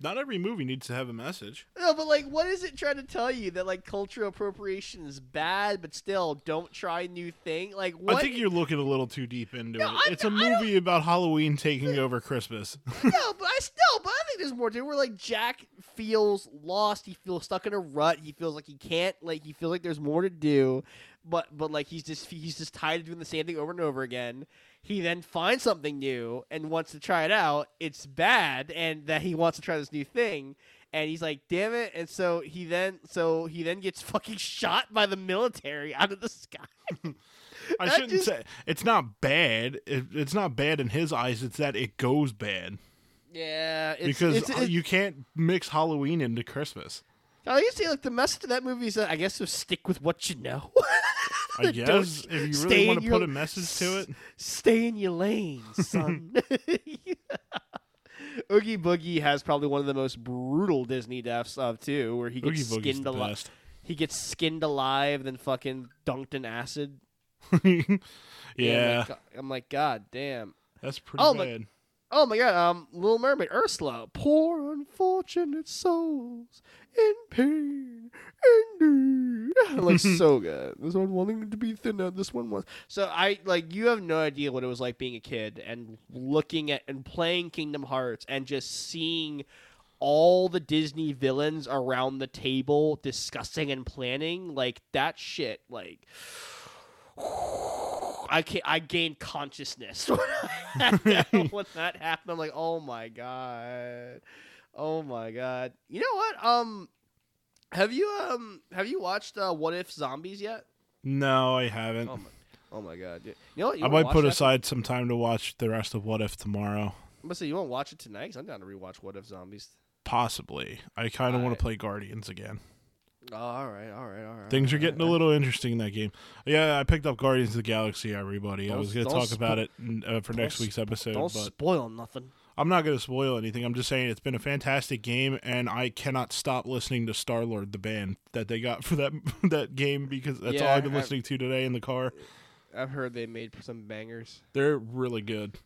Not every movie needs to have a message. no, but like, what is it trying to tell you that like cultural appropriation is bad, but still don't try new thing? Like, what? I think you're looking a little too deep into No, it. I'm It's a not- I don't- movie about Halloween taking over Christmas. <laughs> no, but I still, but I think there's more to it. Where like Jack feels lost, he feels stuck in a rut, he feels like he can't, like he feels like there's more to do, but but like he's just he's just tired of doing the same thing over and over again. He then finds something new and wants to try it out. It's bad, and that he wants to try this new thing. And he's like, "Damn it!" And so he then, so he then gets <laughs> fucking shot by the military out of the sky. <laughs> I shouldn't just- say it's not bad. It, it's not bad in his eyes. It's that it goes bad Yeah, it's, because it's, it's, you can't mix Halloween into Christmas. I guess say like the message of that movie is that I guess to stick with what you know. <laughs> I guess if you really want to your- put a message to it, Stay in your lane, son. <laughs> <laughs> Oogie Boogie has probably one of the most brutal Disney deaths of too, where he gets Boogie's skinned alive. He gets skinned alive, then fucking dunked in acid. yeah, I'm like, I'm like, God damn. that's pretty Oh, my- bad. Oh my god, um, Little Mermaid, Ursula, poor unfortunate souls in pain, indeed. <laughs> like so <laughs> good. This one wanting to be thinner. This one was. So I like you have no idea what it was like being a kid and looking at and playing Kingdom Hearts and just seeing all the Disney villains around the table discussing and planning like that shit. Like. <sighs> I can I gained consciousness <laughs> <laughs> when, that happened. I'm like, oh my god, oh my god. You know what? Um, have you um have you watched uh, What If Zombies yet? No, I haven't. Oh my, oh my god. You know what? You I might put aside some time to watch the rest of What If tomorrow. I'm gonna say you want to watch it tonight? Cause I'm down to rewatch What If Zombies. Possibly. I kind of want to play Guardians again. Oh, all right, all right, all right. Things are getting a right. little interesting in that game. Yeah, I picked up Guardians of the Galaxy. Everybody, I Don't- was going to talk about it uh, for next week's episode, Don't but spoil nothing. I'm not going to spoil anything. I'm just saying it's been a fantastic game, and I cannot stop listening to Star Lord, the band that they got for that <laughs> that game because that's all I've been I- listening to today in the car. I've heard they made some bangers. They're really good.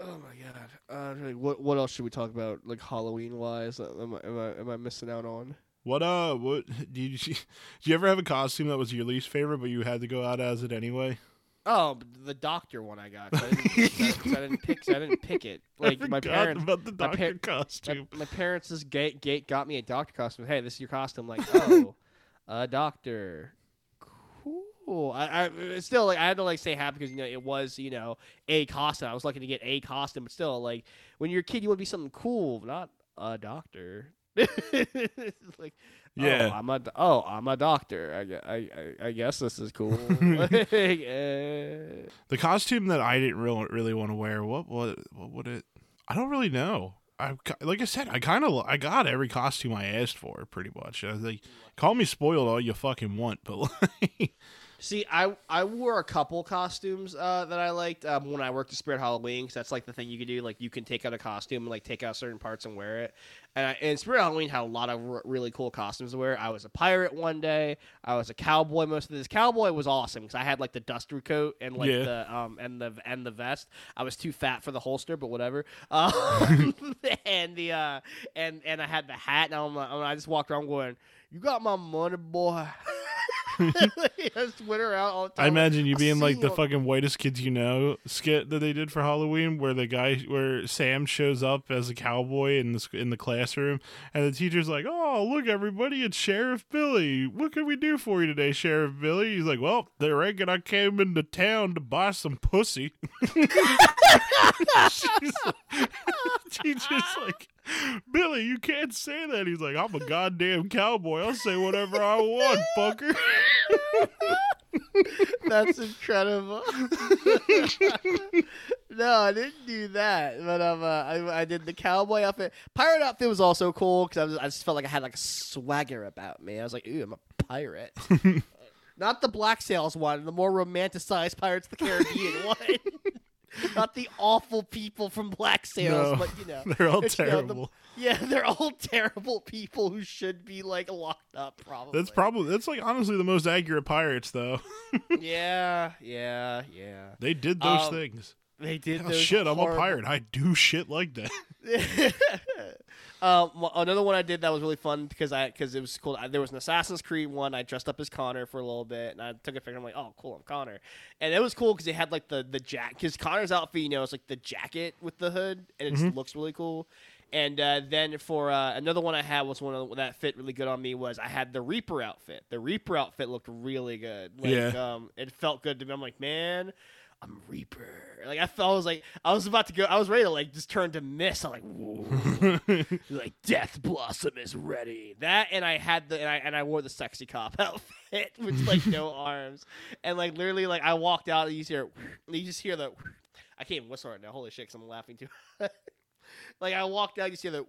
Oh my god! Uh, what what else should we talk about? Like Halloween wise, am I, am I am I missing out on? What uh? What <laughs> did you? <laughs> Did you ever have a costume that was your least favorite, but you had to go out as it anyway? Oh, the doctor one I got. I didn't, I, didn't pick. I didn't pick it. <laughs> Like my parents. about the my doctor par- costume. my parents this gate gate got me a doctor costume. Hey, this is your costume. Like, oh, a doctor. Cool. I, I still like I had to like say happy because you know it was you know a costume. I was lucky to get a costume, but still like when you're a kid, you want to be something cool, not a doctor. <laughs> Like, Yeah. Oh, I'm a oh, I'm a doctor. I, I, I, I guess this is cool. <laughs> <laughs> Like, eh. The costume that I didn't really really want to wear. What what what would it? I don't really know. I like I said, I kind of I got every costume I asked for pretty much. I was like, call me spoiled all you fucking want, but like, See, I I wore a couple costumes uh, that I liked um, when I worked at Spirit Halloween because that's like the thing you can do. Like you can take out a costume and like take out certain parts and wear it. And, I, and Spirit Halloween had a lot of r- really cool costumes to wear. I was a pirate one day. I was a cowboy most of this. Cowboy was awesome because I had like the duster coat and like Yeah. the um and the and the vest. I was too fat for the holster, but whatever. <laughs> Um, and the uh and and I had the hat. And I'm, like- I just walked around going, "You got my money, boy." <laughs> he just went around all the time. I imagine you being like the fucking whitest kids you know skit that they did for Halloween, where the guy, where Sam shows up as a cowboy in the in the classroom, and the teacher's like, "Oh, look, everybody, it's Sheriff Billy. What can we do for you today, Sheriff Billy?" He's like, "Well, they reckon I came into town to buy some pussy." <laughs> She's like- <laughs> teacher's like, "Billy, you can't say that." He's like, "I'm a goddamn cowboy. I'll say whatever I want, fucker." <laughs> That's incredible. <laughs> no, I didn't do that, but um, uh, I, I did the cowboy outfit. Pirate outfit was also cool because I, I just felt like I had like a swagger about me. I was like, ooh, I'm a pirate. <laughs> Not the Black Sails one, the more romanticized Pirates of the Caribbean one. <laughs> Not the awful people from Black Sails, No, but you know, <laughs> they're all it's, <laughs> you know, the- terrible. yeah, they're all terrible people who should be like locked up. Probably. That's probably that's like honestly the most accurate pirates though. yeah, yeah, yeah. They did those Um, things. They did. Oh, those shit, I'm a pirate. I do shit like that. Um, well, another one I did that was really fun because I because it was cool. I, there was an Assassin's Creed one. I dressed up as Connor for a little bit, and I took a picture. I'm like, oh, cool, I'm Connor, and it was cool because they had like the the jack. Because Connor's outfit, you know, it's like the jacket with the hood, and it just looks really cool. And uh, then for uh, another one I had was one of, that fit really good on me was I had the Reaper outfit. The Reaper outfit looked really good. Like, Yeah. Um, it felt good to me. I'm like, man, I'm Reaper. Like I felt I was like I was about to go. I was ready to like just turn to mist. I'm like, <laughs> whoa. like Death Blossom is ready. That and I had the and I and I wore the sexy cop <laughs> outfit with like no <laughs> arms and like literally like I walked out and you just hear you just hear the I can't even whistle right now. Holy shit, because I'm laughing too. like I walked out, you see the.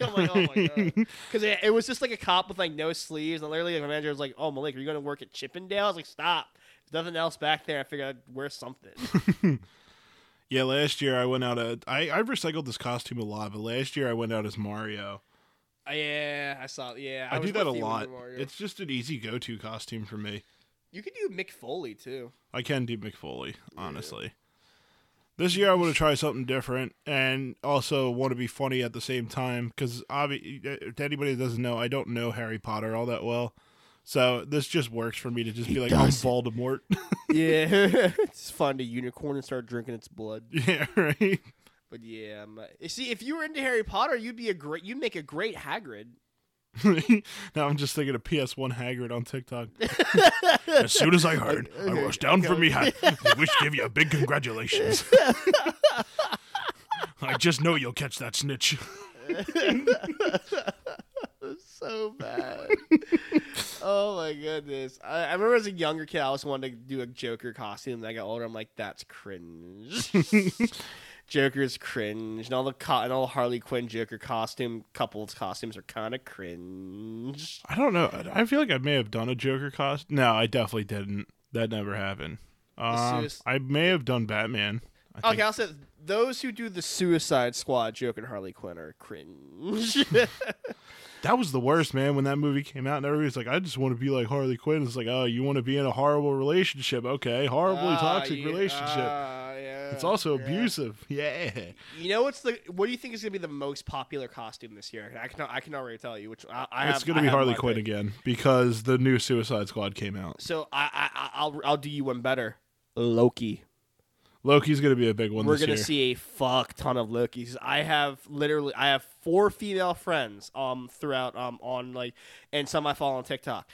I'm like, oh my god, because it, it was just like a cop with like no sleeves, and literally like, my manager was like, "Oh Malik, are you gonna work at Chippendale?" I was like, "Stop, nothing else back there." I figured I'd wear something. <laughs> yeah, last year I went out. A, I I've recycled this costume a lot, but last year I went out as Mario. Uh, yeah, I saw. Yeah, I, was do that a with you when lot. It's just an easy go-to costume for me. you could do Mick Foley too. I can do Mick Foley, honestly. This year I want to try something different and also want to be funny at the same time because obvi- to anybody that doesn't know, I don't know Harry Potter all that well. So this just works for me to just be like, I'm. Voldemort. <laughs> Yeah, <laughs> <laughs> just find a unicorn and start drinking its blood. yeah, right. But yeah, I'm, uh, see, if you were into Harry Potter, you'd be a great. You'd make a great Hagrid. now I'm just thinking of PS1 Hagrid on TikTok. as soon as I heard, I rushed down from okay. me hat. I wish to give you a big congratulations. I just know you'll catch that snitch. So bad. oh my goodness! I, I remember as a younger kid, I always wanted to do a Joker costume. And I got older, I'm like, that's cringe. <laughs> Joker's cringe, and all the co- and all Harley Quinn Joker costume couples costumes are kind of cringe. I don't know. I feel like I may have done a Joker costume. No, I definitely didn't. That never happened. Um, I may have done Batman. I. Okay, I'll say those who do the Suicide Squad Joker and Harley Quinn are cringe. <laughs> That was the worst, man. When that movie came out, and everybody's like, "I just want to be like Harley Quinn." It's like, "Oh, you want to be in a horrible relationship? Okay, horribly Ah, toxic yeah, relationship. ah, yeah, it's also yeah. abusive." Yeah. You know what's the? What do you think is gonna be the most popular costume this year? I can I can already tell you which. I, I it's gonna I be Harley Quinn pick. again because the new Suicide Squad came out. So I I- I'll I'll do you one better. Loki. Loki's gonna be a big one We're gonna year. see a fuck ton of Lokis. I have literally I have four female friends um throughout um on like and some I follow on TikTok.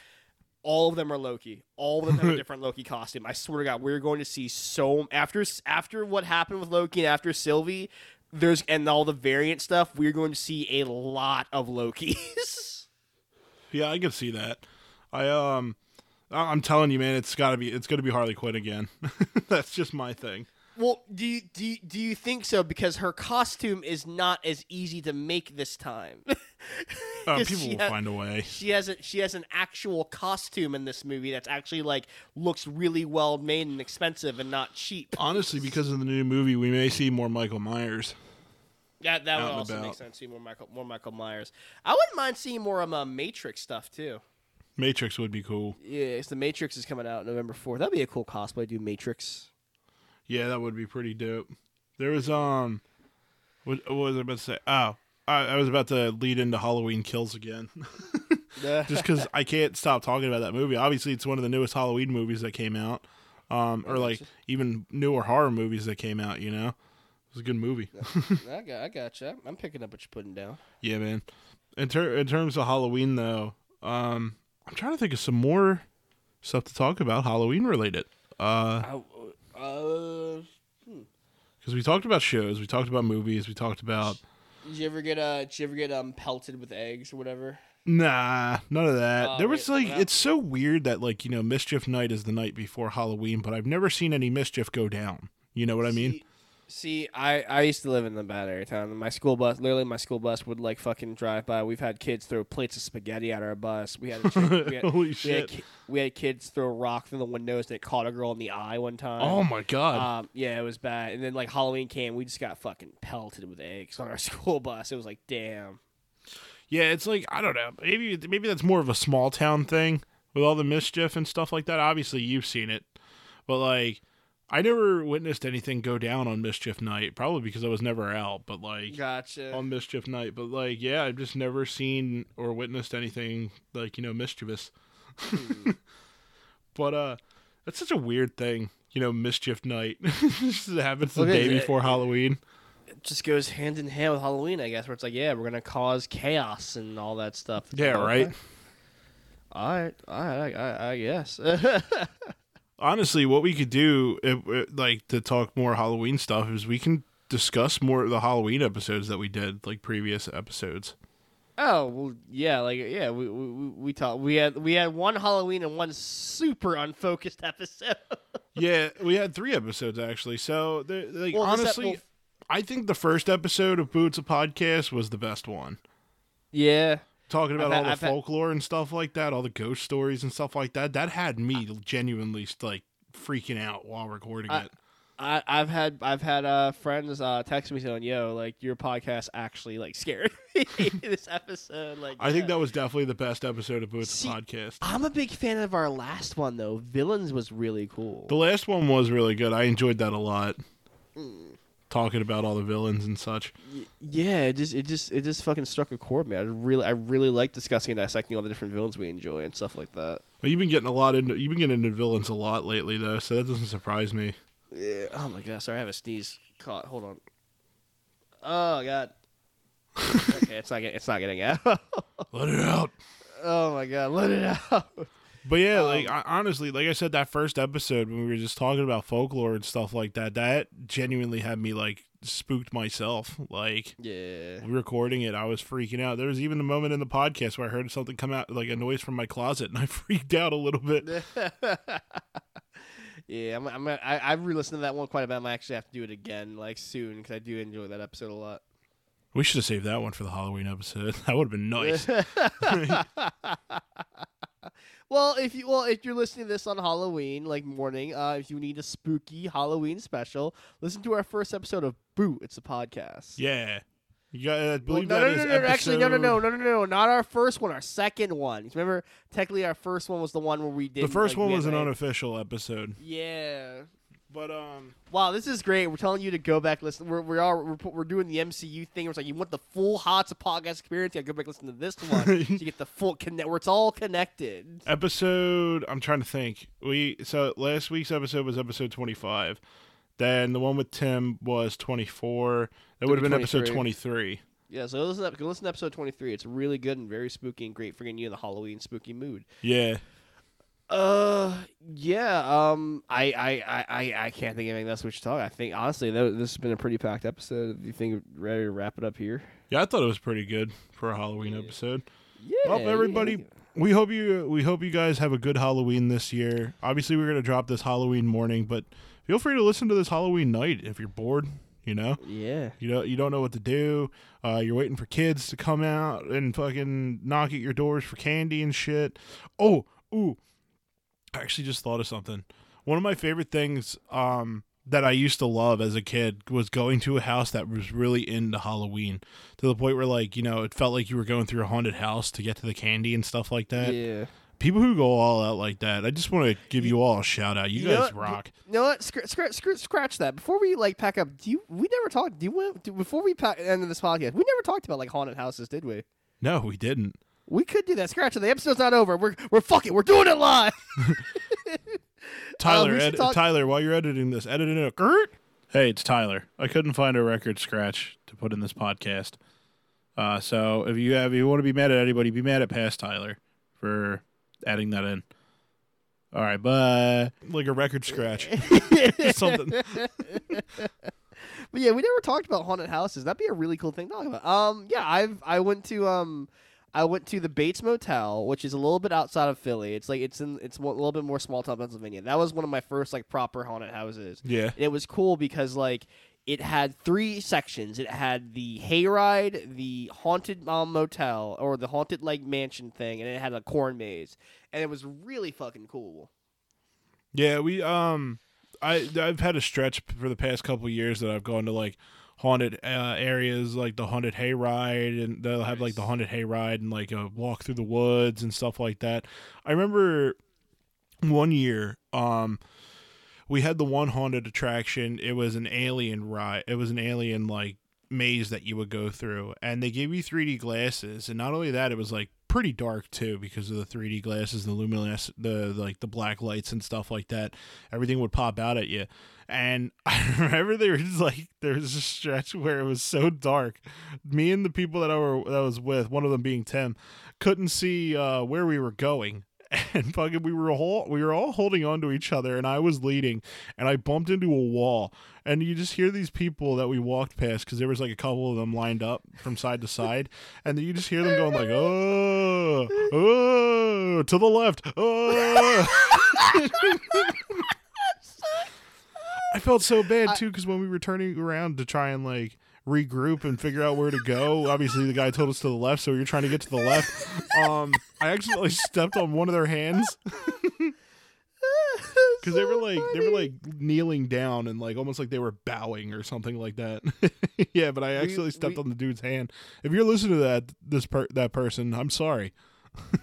All of them are Loki. All of them have a <laughs> different Loki costume. I swear to God, we're going to see so after after what happened with Loki and after Sylvie, there's and all the variant stuff. We're going to see a lot of Lokis. <laughs> Yeah, I can see that. I um, I'm telling you, man, it's gotta be. It's gonna be Harley Quinn again. <laughs> That's just my thing. Well, do you, do you, do you think so? Because her costume is not as easy to make this time. <laughs> Uh, <laughs> people will ha- find a way. She has a, she has an actual costume in this movie that's actually like looks really well made and expensive and not cheap. Honestly, because of the new movie, we may see more Michael Myers. That that would also make sense. See more Michael more Michael Myers. I wouldn't mind seeing more of um, Matrix stuff too. Matrix would be cool. Yeah, it's the Matrix is coming out November fourth. That'd be a cool cosplay. Do Matrix. Yeah, that would be pretty dope. There was um, what, what was I about to say? Oh, I, I was about to lead into Halloween Kills again. <laughs> just because I can't stop talking about that movie. Obviously, it's one of the newest Halloween movies that came out, um, or like even newer horror movies that came out. You know, it was a good movie. <laughs> I got, I got you. I'm picking up what you're putting down. yeah, man. In ter- in terms of Halloween, though, um, I'm trying to think of some more stuff to talk about Halloween related. Uh, I, uh, because we talked about shows, we talked about movies, we talked about did you ever get uh, did you ever get um pelted with eggs or whatever? Nah, none of that. Oh, there was like, it's so weird that like you know, mischief night is the night before Halloween, but I've never seen any mischief go down. You know what I mean? See, I, I used to live in the bad area town. My school bus, literally, my school bus would like fucking drive by. We've had kids throw plates of spaghetti at our bus. We had a chick, we had, <laughs> Holy we had, shit! ki- we had kids throw a rock through the windows that caught a girl in the eye one time. Oh my god! Um, yeah, it was bad. And then like Halloween came, we just got fucking pelted with eggs on our <laughs> school bus. It was like, damn. yeah, it's like I don't know. Maybe maybe that's more of a small town thing with all the mischief and stuff like that. Obviously, you've seen it, but like. I never witnessed anything go down on mischief night, probably because I was never out. But like, Gotcha. on mischief night but like yeah i've just never seen or witnessed anything like you know mischievous <laughs> but uh that's such a weird thing you know mischief night <laughs> just happens the Look day it. before halloween it just goes hand in hand with Halloween, I guess, where it's like, yeah, we're gonna cause chaos and all that stuff. yeah Okay. right All right, all right, I, I, I guess. <laughs> honestly what we could do if, if, like to talk more halloween stuff is we can discuss more of the halloween episodes that we did like previous episodes oh well, yeah, like yeah, we we we, talked. We had we had one Halloween and one super unfocused <laughs> episode. yeah we had three episodes actually so like Well, ep- honestly well- i think the first episode of boots a podcast was the best one yeah, talking about I've all the I've had- folklore and stuff like that, all the ghost stories and stuff like that. That had me genuinely like freaking out while recording I- it. I, I've had I've had uh, friends uh, text me saying, "Yo, like your podcast actually like scared <laughs> me this episode." Like, I think that was definitely the best episode of Boots See- podcast. I'm a big fan of our last one though. Villains was really cool. The last one was really good. I enjoyed that a lot. Mm. Talking about all the villains and such. Yeah, it just it just it just fucking struck a chord, man. I really I really like discussing and dissecting all the different villains we enjoy and stuff like that. Well, you've been getting a lot into you've been getting into villains a lot lately though, so that doesn't surprise me. Yeah. Oh my god, sorry, I have a sneeze caught. Hold on. Oh god. <laughs> okay, it's not getting it's not getting out. <laughs> Let it out. oh my god, let it out. But yeah, like Um, I, honestly, like I said, that first episode when we were just talking about folklore and stuff like that, that genuinely had me like spooked myself. Like Yeah. recording it, I was freaking out. There was even a moment in the podcast where I heard something come out like a noise from my closet, <laughs> and I freaked out a little bit. <laughs> yeah, I'm, I'm, I, I've re-listened to that one quite a bit. I might actually have to do it again, like soon, because I do enjoy that episode a lot. We should have saved that one for the Halloween episode. <laughs> That would have been nice. Well, if you well if you're listening to this on Halloween, like morning, uh, if you need a spooky Halloween special, listen to our first episode of Boot. It's a podcast. yeah, you got. I Well, believe no, that no, is no, no, no, Actually, no, no, no, no, no, no, not our first one. Our second one. Remember, technically, our first one was the one where we did. The first like, one was an unofficial episode, Yeah. But um, Wow, this is great. We're telling you to go back listen. We're we are we're, we're doing the MCU thing. It's like you want the full Hots of podcast experience. You gotta go back listen to this <laughs> one. so you get the full connect. Where it's all connected. episode. I'm trying to think. We so last week's episode was episode 25. Then the one with Tim was 24. That would have been episode 23. 23. Yeah, so listen up. Go listen to episode twenty three. It's really good and very spooky and great for getting you in the Halloween spooky mood. Yeah. Uh, yeah. Um, I I I I, I can't think of anything else we should talk. I think honestly, that, this has been a pretty packed episode. Do you think ready to wrap it up here? Yeah, I thought it was pretty good for a Halloween episode. Yeah. Well, everybody, yeah. we hope you we hope you guys have a good Halloween this year. Obviously, we're gonna drop this Halloween morning, but feel free to listen to this Halloween night if you're bored. You know, Yeah. you don't you don't know what to do. Uh, you're waiting for kids to come out and fucking knock at your doors for candy and shit. Oh, ooh, I actually just thought of something. One of my favorite things um, that I used to love as a kid was going to a house that was really into Halloween to the point where, like, you know, it felt like you were going through a haunted house to get to the candy and stuff like that. yeah. People who go all out like that, I just want to give you all a shout out. You, You know guys what? rock. You know what? Scr- scr- scr- scratch that. Before we like pack up, do you? We never talked. Do you? want- Do, before we pack end of this podcast, we never talked about like haunted houses, did we? No, we didn't. We could do that. Scratch it. The episode's not over. We're we're fucking. We're doing it live. <laughs> Tyler, we should ed- talk- Tyler, while you're editing this, edit it. Gert. Hey, it's Tyler. I couldn't find a record scratch to put in this podcast. Uh, so if you have, if you want to be mad at anybody, be mad at past Tyler for adding that in. All right, but like a record scratch, <laughs> <laughs> something. But yeah, we never talked about haunted houses. That'd be a really cool thing to talk about. Um, yeah, I've I went to um, I went to the Bates Motel, which is a little bit outside of Philly. It's like it's in it's a little bit more small town Pennsylvania. That was one of my first like proper haunted houses. Yeah, And it was cool because like it had three sections. It had the hayride, the haunted mom motel, or the haunted like mansion thing, and it had a corn maze, and it was really fucking cool. yeah. We um, I I've had a stretch for the past couple years that I've gone to like haunted uh, areas, like the haunted hayride, and they'll have like the haunted hayride and like a walk through the woods and stuff like that. I remember one year, um, we had the one haunted attraction. It was an alien ride. It was an alien like maze that you would go through, and they gave you 3D glasses. And not only that, it was like pretty dark too because of the 3D glasses, the luminescent, the like the black lights and stuff like that. Everything would pop out at you. And <laughs> I remember there was like there was a stretch where it was so dark. Me and the people that I were that I was with, one of them being Tim, couldn't see uh, where we were going. <laughs> And fucking, we were all we were all holding on to each other, and I was leading, and I bumped into a wall, and you just hear these people that we walked past because there was like a couple of them lined up from side to side, <laughs> and then you just hear them going like, oh, oh, to the left, oh. <laughs> I felt so bad too because when we were turning around to try and like regroup and figure out where to go, obviously the guy told us to the left, so we were trying to get to the left. Um, I accidentally stepped on one of their hands because they were like they were like kneeling down and like almost like they were bowing or something like that. <laughs> yeah, but I actually stepped we- on the dude's hand. If you're listening to that this per- that person, I'm sorry.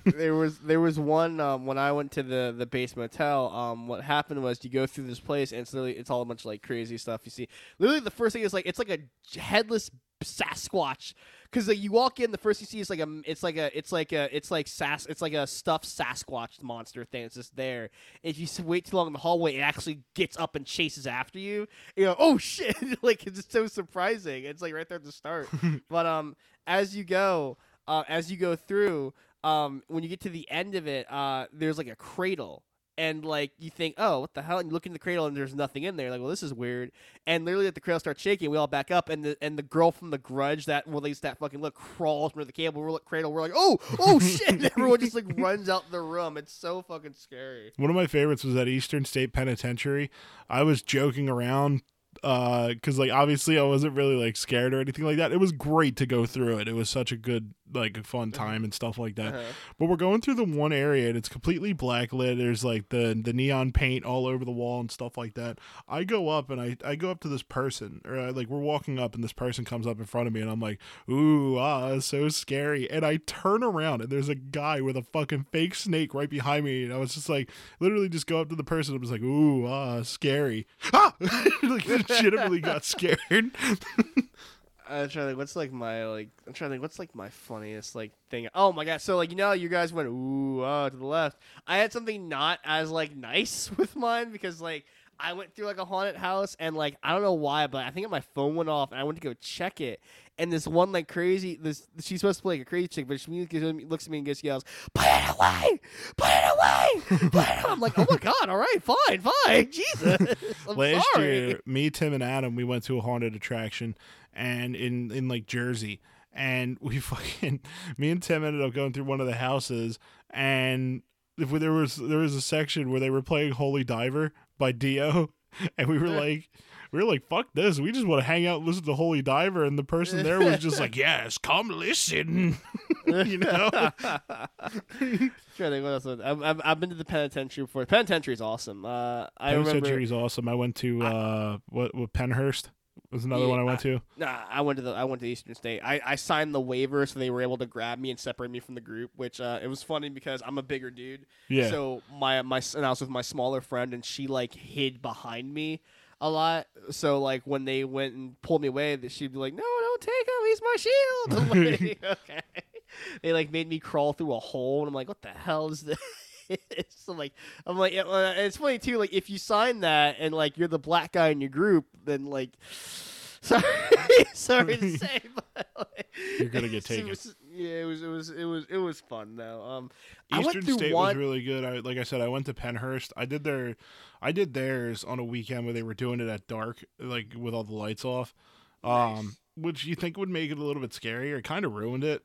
There was there was one um, when I went to the the Bates Motel. Um, what happened was you go through this place and it's literally it's all a bunch of like crazy stuff you see. Literally, the first thing is like it's like a headless Sasquatch because like, you walk in, the first you see is like a it's like a it's like a it's like sas it's like a stuffed Sasquatch monster thing. It's just there. If you wait too long in the hallway, it actually gets up and chases after you. You know, oh shit! <laughs> like it's just so surprising. It's like right there at the start. <laughs> but um, as you go, uh, as you go through, um, when you get to the end of it, uh, there's like a cradle. And like you think, oh, what the hell? And you look in the cradle and there's nothing in there. Like, well, this is weird. And literally, at the cradle starts shaking, we all back up, and the and the girl from the Grudge that released that fucking look crawls under the cable. We're like cradle. We're like, oh, oh <laughs> shit! And everyone just like runs out the room. It's so fucking scary. One of my favorites was at Eastern State Penitentiary. I was joking around because, like, obviously I wasn't really like scared or anything like that. It was great to go through it. It was such a good, like, a fun time and stuff like that. Uh-huh. But we're going through the one area and it's completely black lit. There's like the the neon paint all over the wall and stuff like that. I go up and I, I go up to this person or I, like we're walking up and this person comes up in front of me and I'm like, ooh, ah, so scary. And I turn around and there's a guy with a fucking fake snake right behind me. And I was just like, literally just go up to the person and was like, ooh, ah, scary. <laughs> Ah! <laughs> like legitimately got scared. <laughs> I'm trying to think. What's like my like? I'm trying to think. What's like my funniest like thing? Oh my god! So like you know, you guys went ooh ah to the left. I had something not as like nice <laughs> with mine because like I went through like a haunted house and like I don't know why, but I think my phone went off and I went to go check it. And this one like crazy, this she's supposed to play like a crazy chick, but she looks at me and just yells, "Put it away! Put it away!" <laughs> Put it away!" I'm like, "Oh my god! All right, fine, fine, <laughs> Jesus." I'm last sorry. year me tim and adam we went to a haunted attraction and in in like jersey and <laughs> we fucking me and tim ended up going through one of the houses and if there was there was a section where they were playing holy diver by dio <laughs> and we were like we were like fuck this we just want to hang out and listen to holy diver and the person there was just like <laughs> yes come listen you know Trying what else. I've, I've, I've been to the penitentiary before. penitentiary is awesome. Uh, I remember. Penitentiary's awesome i went to uh what, what Pennhurst was another Yeah, one i went to Nah, I went to the I went to Eastern State. I, I signed the waiver so they were able to grab me and separate me from the group, which uh, it was funny because I'm a bigger dude. yeah So my my and I was with my smaller friend and she like hid behind me a lot. So like when they went and pulled me away, that she'd be like, "No, don't take him. He's my shield." <laughs> I'm like, <laughs> <laughs> okay. they like made me crawl through a hole, and I'm like, what the hell is this? <laughs> so like, I'm like, uh, it's funny too. Like, if you sign that and like you're the black guy in your group, then like, <laughs> sorry, <laughs> sorry to say, but like, You're gonna get taken. It was, yeah, it was, it was, it was, it was fun though. Um, Eastern State one. was really good. I like I said, I went to Pennhurst. I did their, I did theirs on a weekend where they were doing it at dark, like with all the lights off, um, which you think would make it a little bit scarier. It kind of ruined it,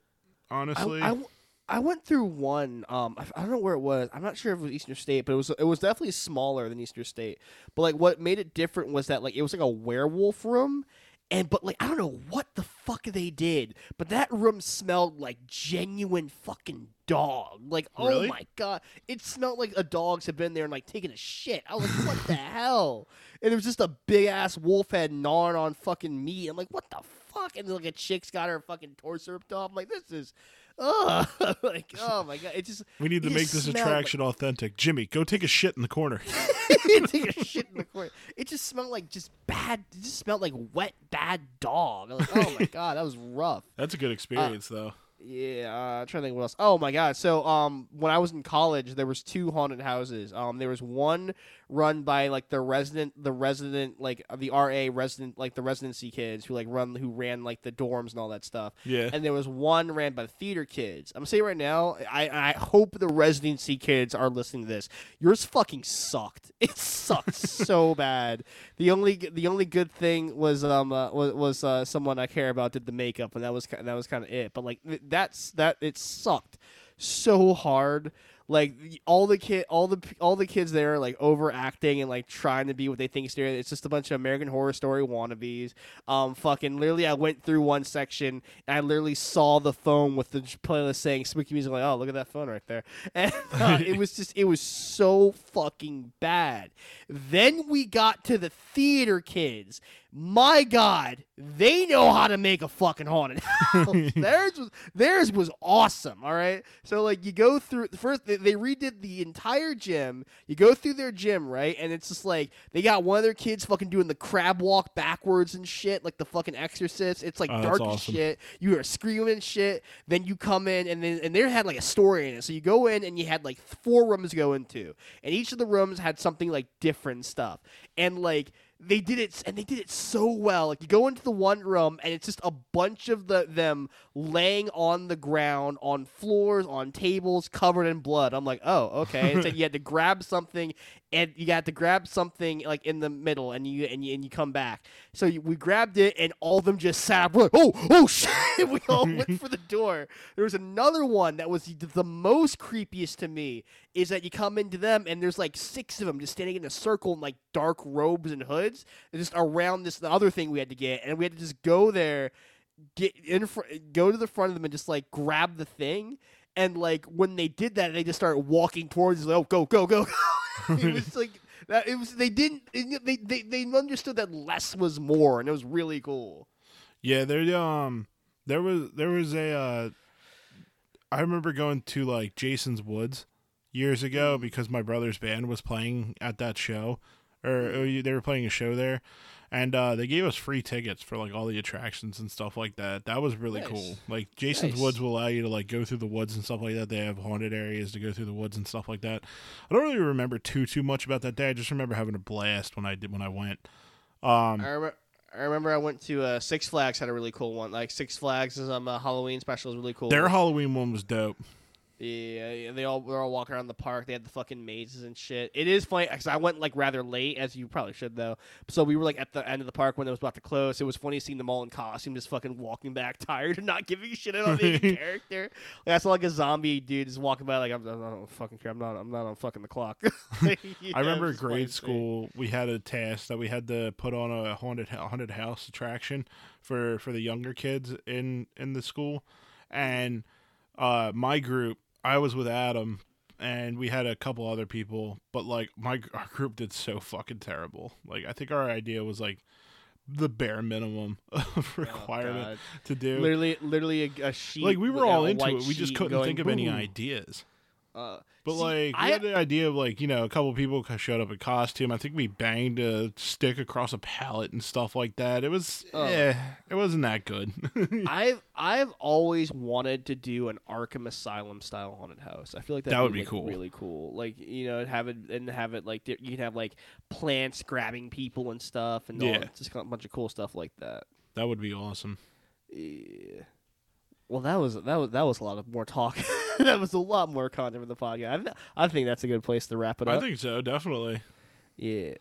honestly. I, I w- I went through one. Um, I, I don't know where it was. I'm not sure if it was Eastern State, but it was it was definitely smaller than Eastern State. But like, what made it different was that like it was like a werewolf room, and but like I don't know what the fuck they did, but that room smelled like genuine fucking dog. Like oh Really? my god, it smelled like a dogs had been there and like taking a shit. I was like, what the <laughs> hell? And it was just a big ass wolf head gnawing on fucking meat. I'm like, what the fuck? And then, like a chick's got her fucking torso ripped off. I'm like, this is. Ugh. <laughs> like, <laughs> oh my god! It just we need to make this attraction authentic. Jimmy, go take a shit in the corner. <laughs> take a shit in the corner. It just smelled like just bad. It just smelled like wet, bad dog. Like, oh my god, that was rough. That's a good experience, though. Yeah, uh, I'm trying to think what else. Oh my god! So, um, when I was in college, there was two haunted houses. Um, there was one run by like the resident, the resident, like the RA resident, like the residency kids who like run, who ran like the dorms and all that stuff. Yeah. And there was one ran by the theater kids. I'm saying right now, I I hope the residency kids are listening to this. Yours fucking sucked. <laughs> It sucked so <laughs> bad. The only the only good thing was um uh, was, was uh, someone I care about did the makeup, and that was that was kind of it. But like that's that it sucked so hard. Like all the kid, all the all the kids there are like overacting and like trying to be what they think is there. It's just a bunch of American Horror Story wannabes. Um, fucking literally, I went through one section and I literally saw the phone with the playlist saying spooky music. Like, oh, look at that phone right there, <laughs> and uh, it was just it was so fucking bad. Then we got to the theater kids. My God, they know how to make a fucking haunted <laughs> house. <laughs> theirs was theirs was awesome. All right, so like you go through first, they, they redid the entire gym. You go through their gym, right, and it's just like they got one of their kids fucking doing the crab walk backwards and shit, like the fucking Exorcist. It's like Oh, dark awesome. shit. You are screaming shit. Then you come in, and then and they had like a story in it. So you go in, and you had like four rooms to go into, and each of the rooms had something like different stuff, and like they did it and they did it so well. Like you go into the one room and it's just a bunch of the them laying on the ground on floors on tables covered in blood. I'm like oh okay. It's like <laughs> you had to grab something and you got to grab something like in the middle and you and you, and you come back. So you, we grabbed it and all of them just sat up like, oh oh <laughs> shit. We all <laughs> went for the door. There was another one that was the, the most creepiest to me is that you come into them and there's like six of them just standing in a circle in like dark robes and hoods and just around this the other thing we had to get and we had to just go there get in fr- go to the front of them and just like grab the thing and like when they did that they just started walking towards like oh go go go <laughs> it was like that it was they didn't they, they they understood that less was more and it was really cool Yeah, there um there was there was a uh I remember going to like Jason's Woods years ago Mm. because my brother's band was playing at that show or or they were playing a show there and uh they gave us free tickets for like all the attractions and stuff like that. That was really Nice. cool. Like Jason's Nice. Woods will allow you to like go through the woods and stuff like that. They have haunted areas to go through the woods and stuff like that. I don't really remember too too much about that day. I just remember having a blast when I did when I went. Um I remember. I remember I went to uh, Six Flags had a really cool one. Like Six Flags' um, uh, Halloween special is really cool. their Halloween one was dope. Yeah, yeah, they all were all walking around the park. They had the fucking mazes and shit. It is funny because I went like rather late, as you probably should though. So we were like at the end of the park when it was about to close. It was funny seeing them all in costume, just fucking walking back, <laughs> tired and not giving a shit about being <laughs> a character. Like I saw like a zombie dude just walking by, like I'm, I don't fucking care. I'm not. I'm not on fucking the clock. <laughs> I remember grade school we had a task that we had to put on a haunted haunted house attraction for for the younger kids in in the school, and uh, my group I was with Adam and we had a couple other people, but like my our group did so fucking terrible. Like I think our idea was like the bare minimum <laughs> of oh, requirement to do. Literally, literally a, a sheet. like we were all into it, we just couldn't going, think of any ideas. Uh, But see, like, I- had the idea of like, you know, a couple people showed up in costume. I think we banged a stick across a pallet and stuff like that. It was, Oh. eh, it wasn't that good. <laughs> I've I've always wanted to do an Arkham Asylum style haunted house. I feel like That be like, cool. really cool. Like you know, have it and have it like you can have like plants grabbing people and stuff, and all, Yeah. just a bunch of cool stuff like that. that would be awesome. Yeah. Well, that was that was that was a lot of more talk. <laughs> that was a lot more content for the podcast. I, I think that's a good place to wrap it up. I think so, definitely. yeah.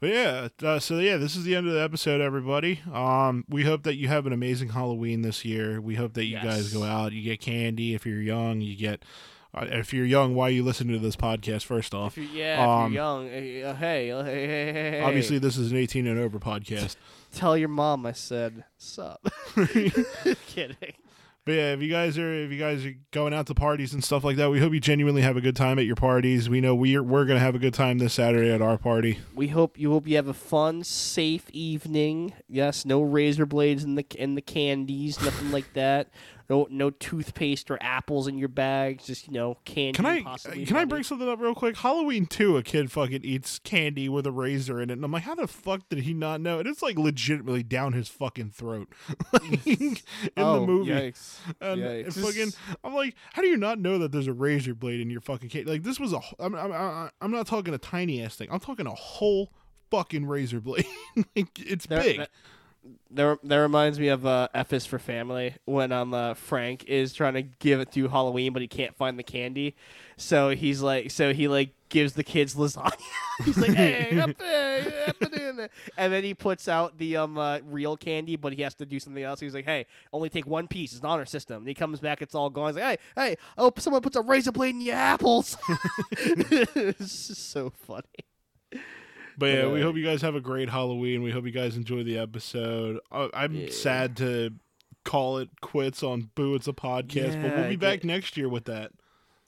But yeah, uh, so yeah, this is the end of the episode, everybody. Um, we hope that you have an amazing Halloween this year. We hope that you guys go out, you get candy. If you're young, you get. Uh, if you're young, why are you listening to this podcast? First off, If you're, yeah, if Um, you're young, uh, uh, hey, uh, hey, hey, hey, hey, obviously this is an 18 and over podcast. tell your mom I said sup. <laughs> <laughs> Kidding. But yeah, if you guys are if you guys are going out to parties and stuff like that, we hope you genuinely have a good time at your parties. We know we're we're gonna have a good time this Saturday at our party. We hope you hope you have a fun, safe evening. Yes, no razor blades in the in the candies, nothing like that. No no toothpaste or apples in your bags. Just you know candy. Can I possibly can I bring something up real quick? Halloween two, a kid fucking eats candy with a razor in it, and I'm like, how the fuck did he not know? And it's like legitimately down his fucking throat, <laughs> like, in oh, the movie. Yikes. And Yikes. fucking, I'm like, how do you not know that there's a razor blade in your fucking candy? Like this was a, I'm, I'm, I'm I'm not talking a tiny ass thing. I'm talking a whole fucking razor blade. <laughs> like it's big. That, that, that reminds me of uh, F is for Family when um uh, Frank is trying to give it to Halloween, but he can't find the candy, so he's like, so he like gives the kids lasagna. <laughs> he's like, hey, up there, up there. and then he puts out the um uh, real candy, but he has to do something else. He's like, hey, only take one piece. It's not our system. And he comes back, it's all gone. He's like, hey, hey, oh, someone puts a razor blade in your apples. <laughs> it's just so funny. But yeah, we hope you guys have a great Halloween. We hope you guys enjoy the episode. Uh, I'm Yeah. sad to call it quits on Boo It's a Podcast, but we'll be back get- next year with that.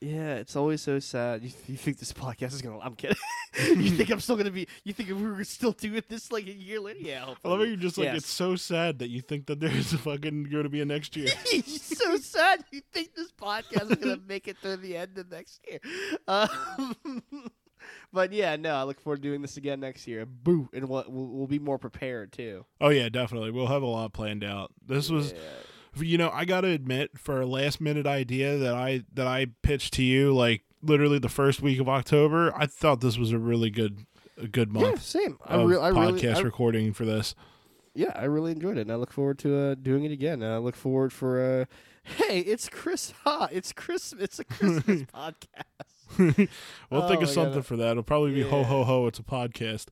Yeah, it's always so sad. You, you think this podcast is gonna? I'm kidding. <laughs> you think I'm still gonna be? You think we're still doing this like a year later? Yeah. I love how you're just like, Yes. it's so sad that you think that there's fucking going to be a next year. <laughs> It's so sad. You think this podcast is gonna <laughs> make it through the end of next year? Um, but yeah, no. I look forward to doing this again next year. Boo, and we'll, we'll, be more prepared too. oh, yeah, definitely. We'll have a lot planned out. This was, Yeah. you know, I got to admit, for a last minute idea that I that I pitched to you, like literally the first week of October, I thought this was a really good a good Yeah, month same. I, re- I podcast really, I, recording for this. yeah, I really enjoyed it, and I look forward to uh, doing it again. And I look forward for uh, hey, it's Chris Ha, it's Chris, it's a Christmas <laughs> podcast. <laughs> we'll think Oh of my God. something for that. It'll probably be <laughs> ho Yeah. ho ho. It's a podcast.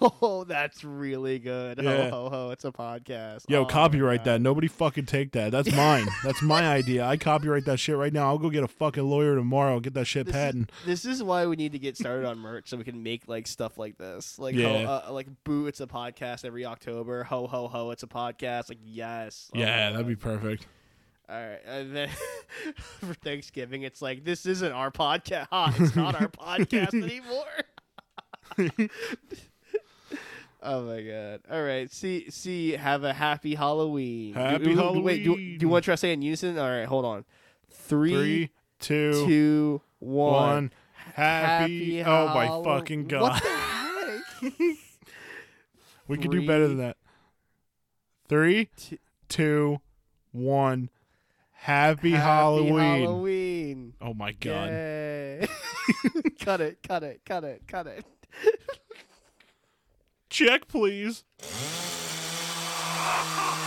Oh, that's really good. Yeah. Ho ho ho! It's a podcast. Yo, Oh, copyright that. Nobody fucking take that. That's mine. That's my idea. I copyright that shit right now. I'll go get a fucking lawyer tomorrow. Get that shit This is, patent. this is why we need to get started on merch so we can make like stuff like this. Like Yeah. ho, uh, like boo, it's a podcast every October. Ho ho ho! It's a podcast. Like yes. Oh yeah, that'd be perfect. All right, and then <laughs> for Thanksgiving, it's like this isn't our podcast. <laughs> It's not our podcast <laughs> anymore. oh my god! All right, see, see, have a happy Halloween. Happy Do- do- Wait, do, do you want to try saying in unison? All right, hold on. Three, Three, two, two, one. one. Happy. oh my fucking god. What the heck? we could do better than that. Three, two, one. Happy, Happy Halloween. Halloween. Oh my god. <laughs> cut it, cut it, cut it, cut it. Check please. <laughs>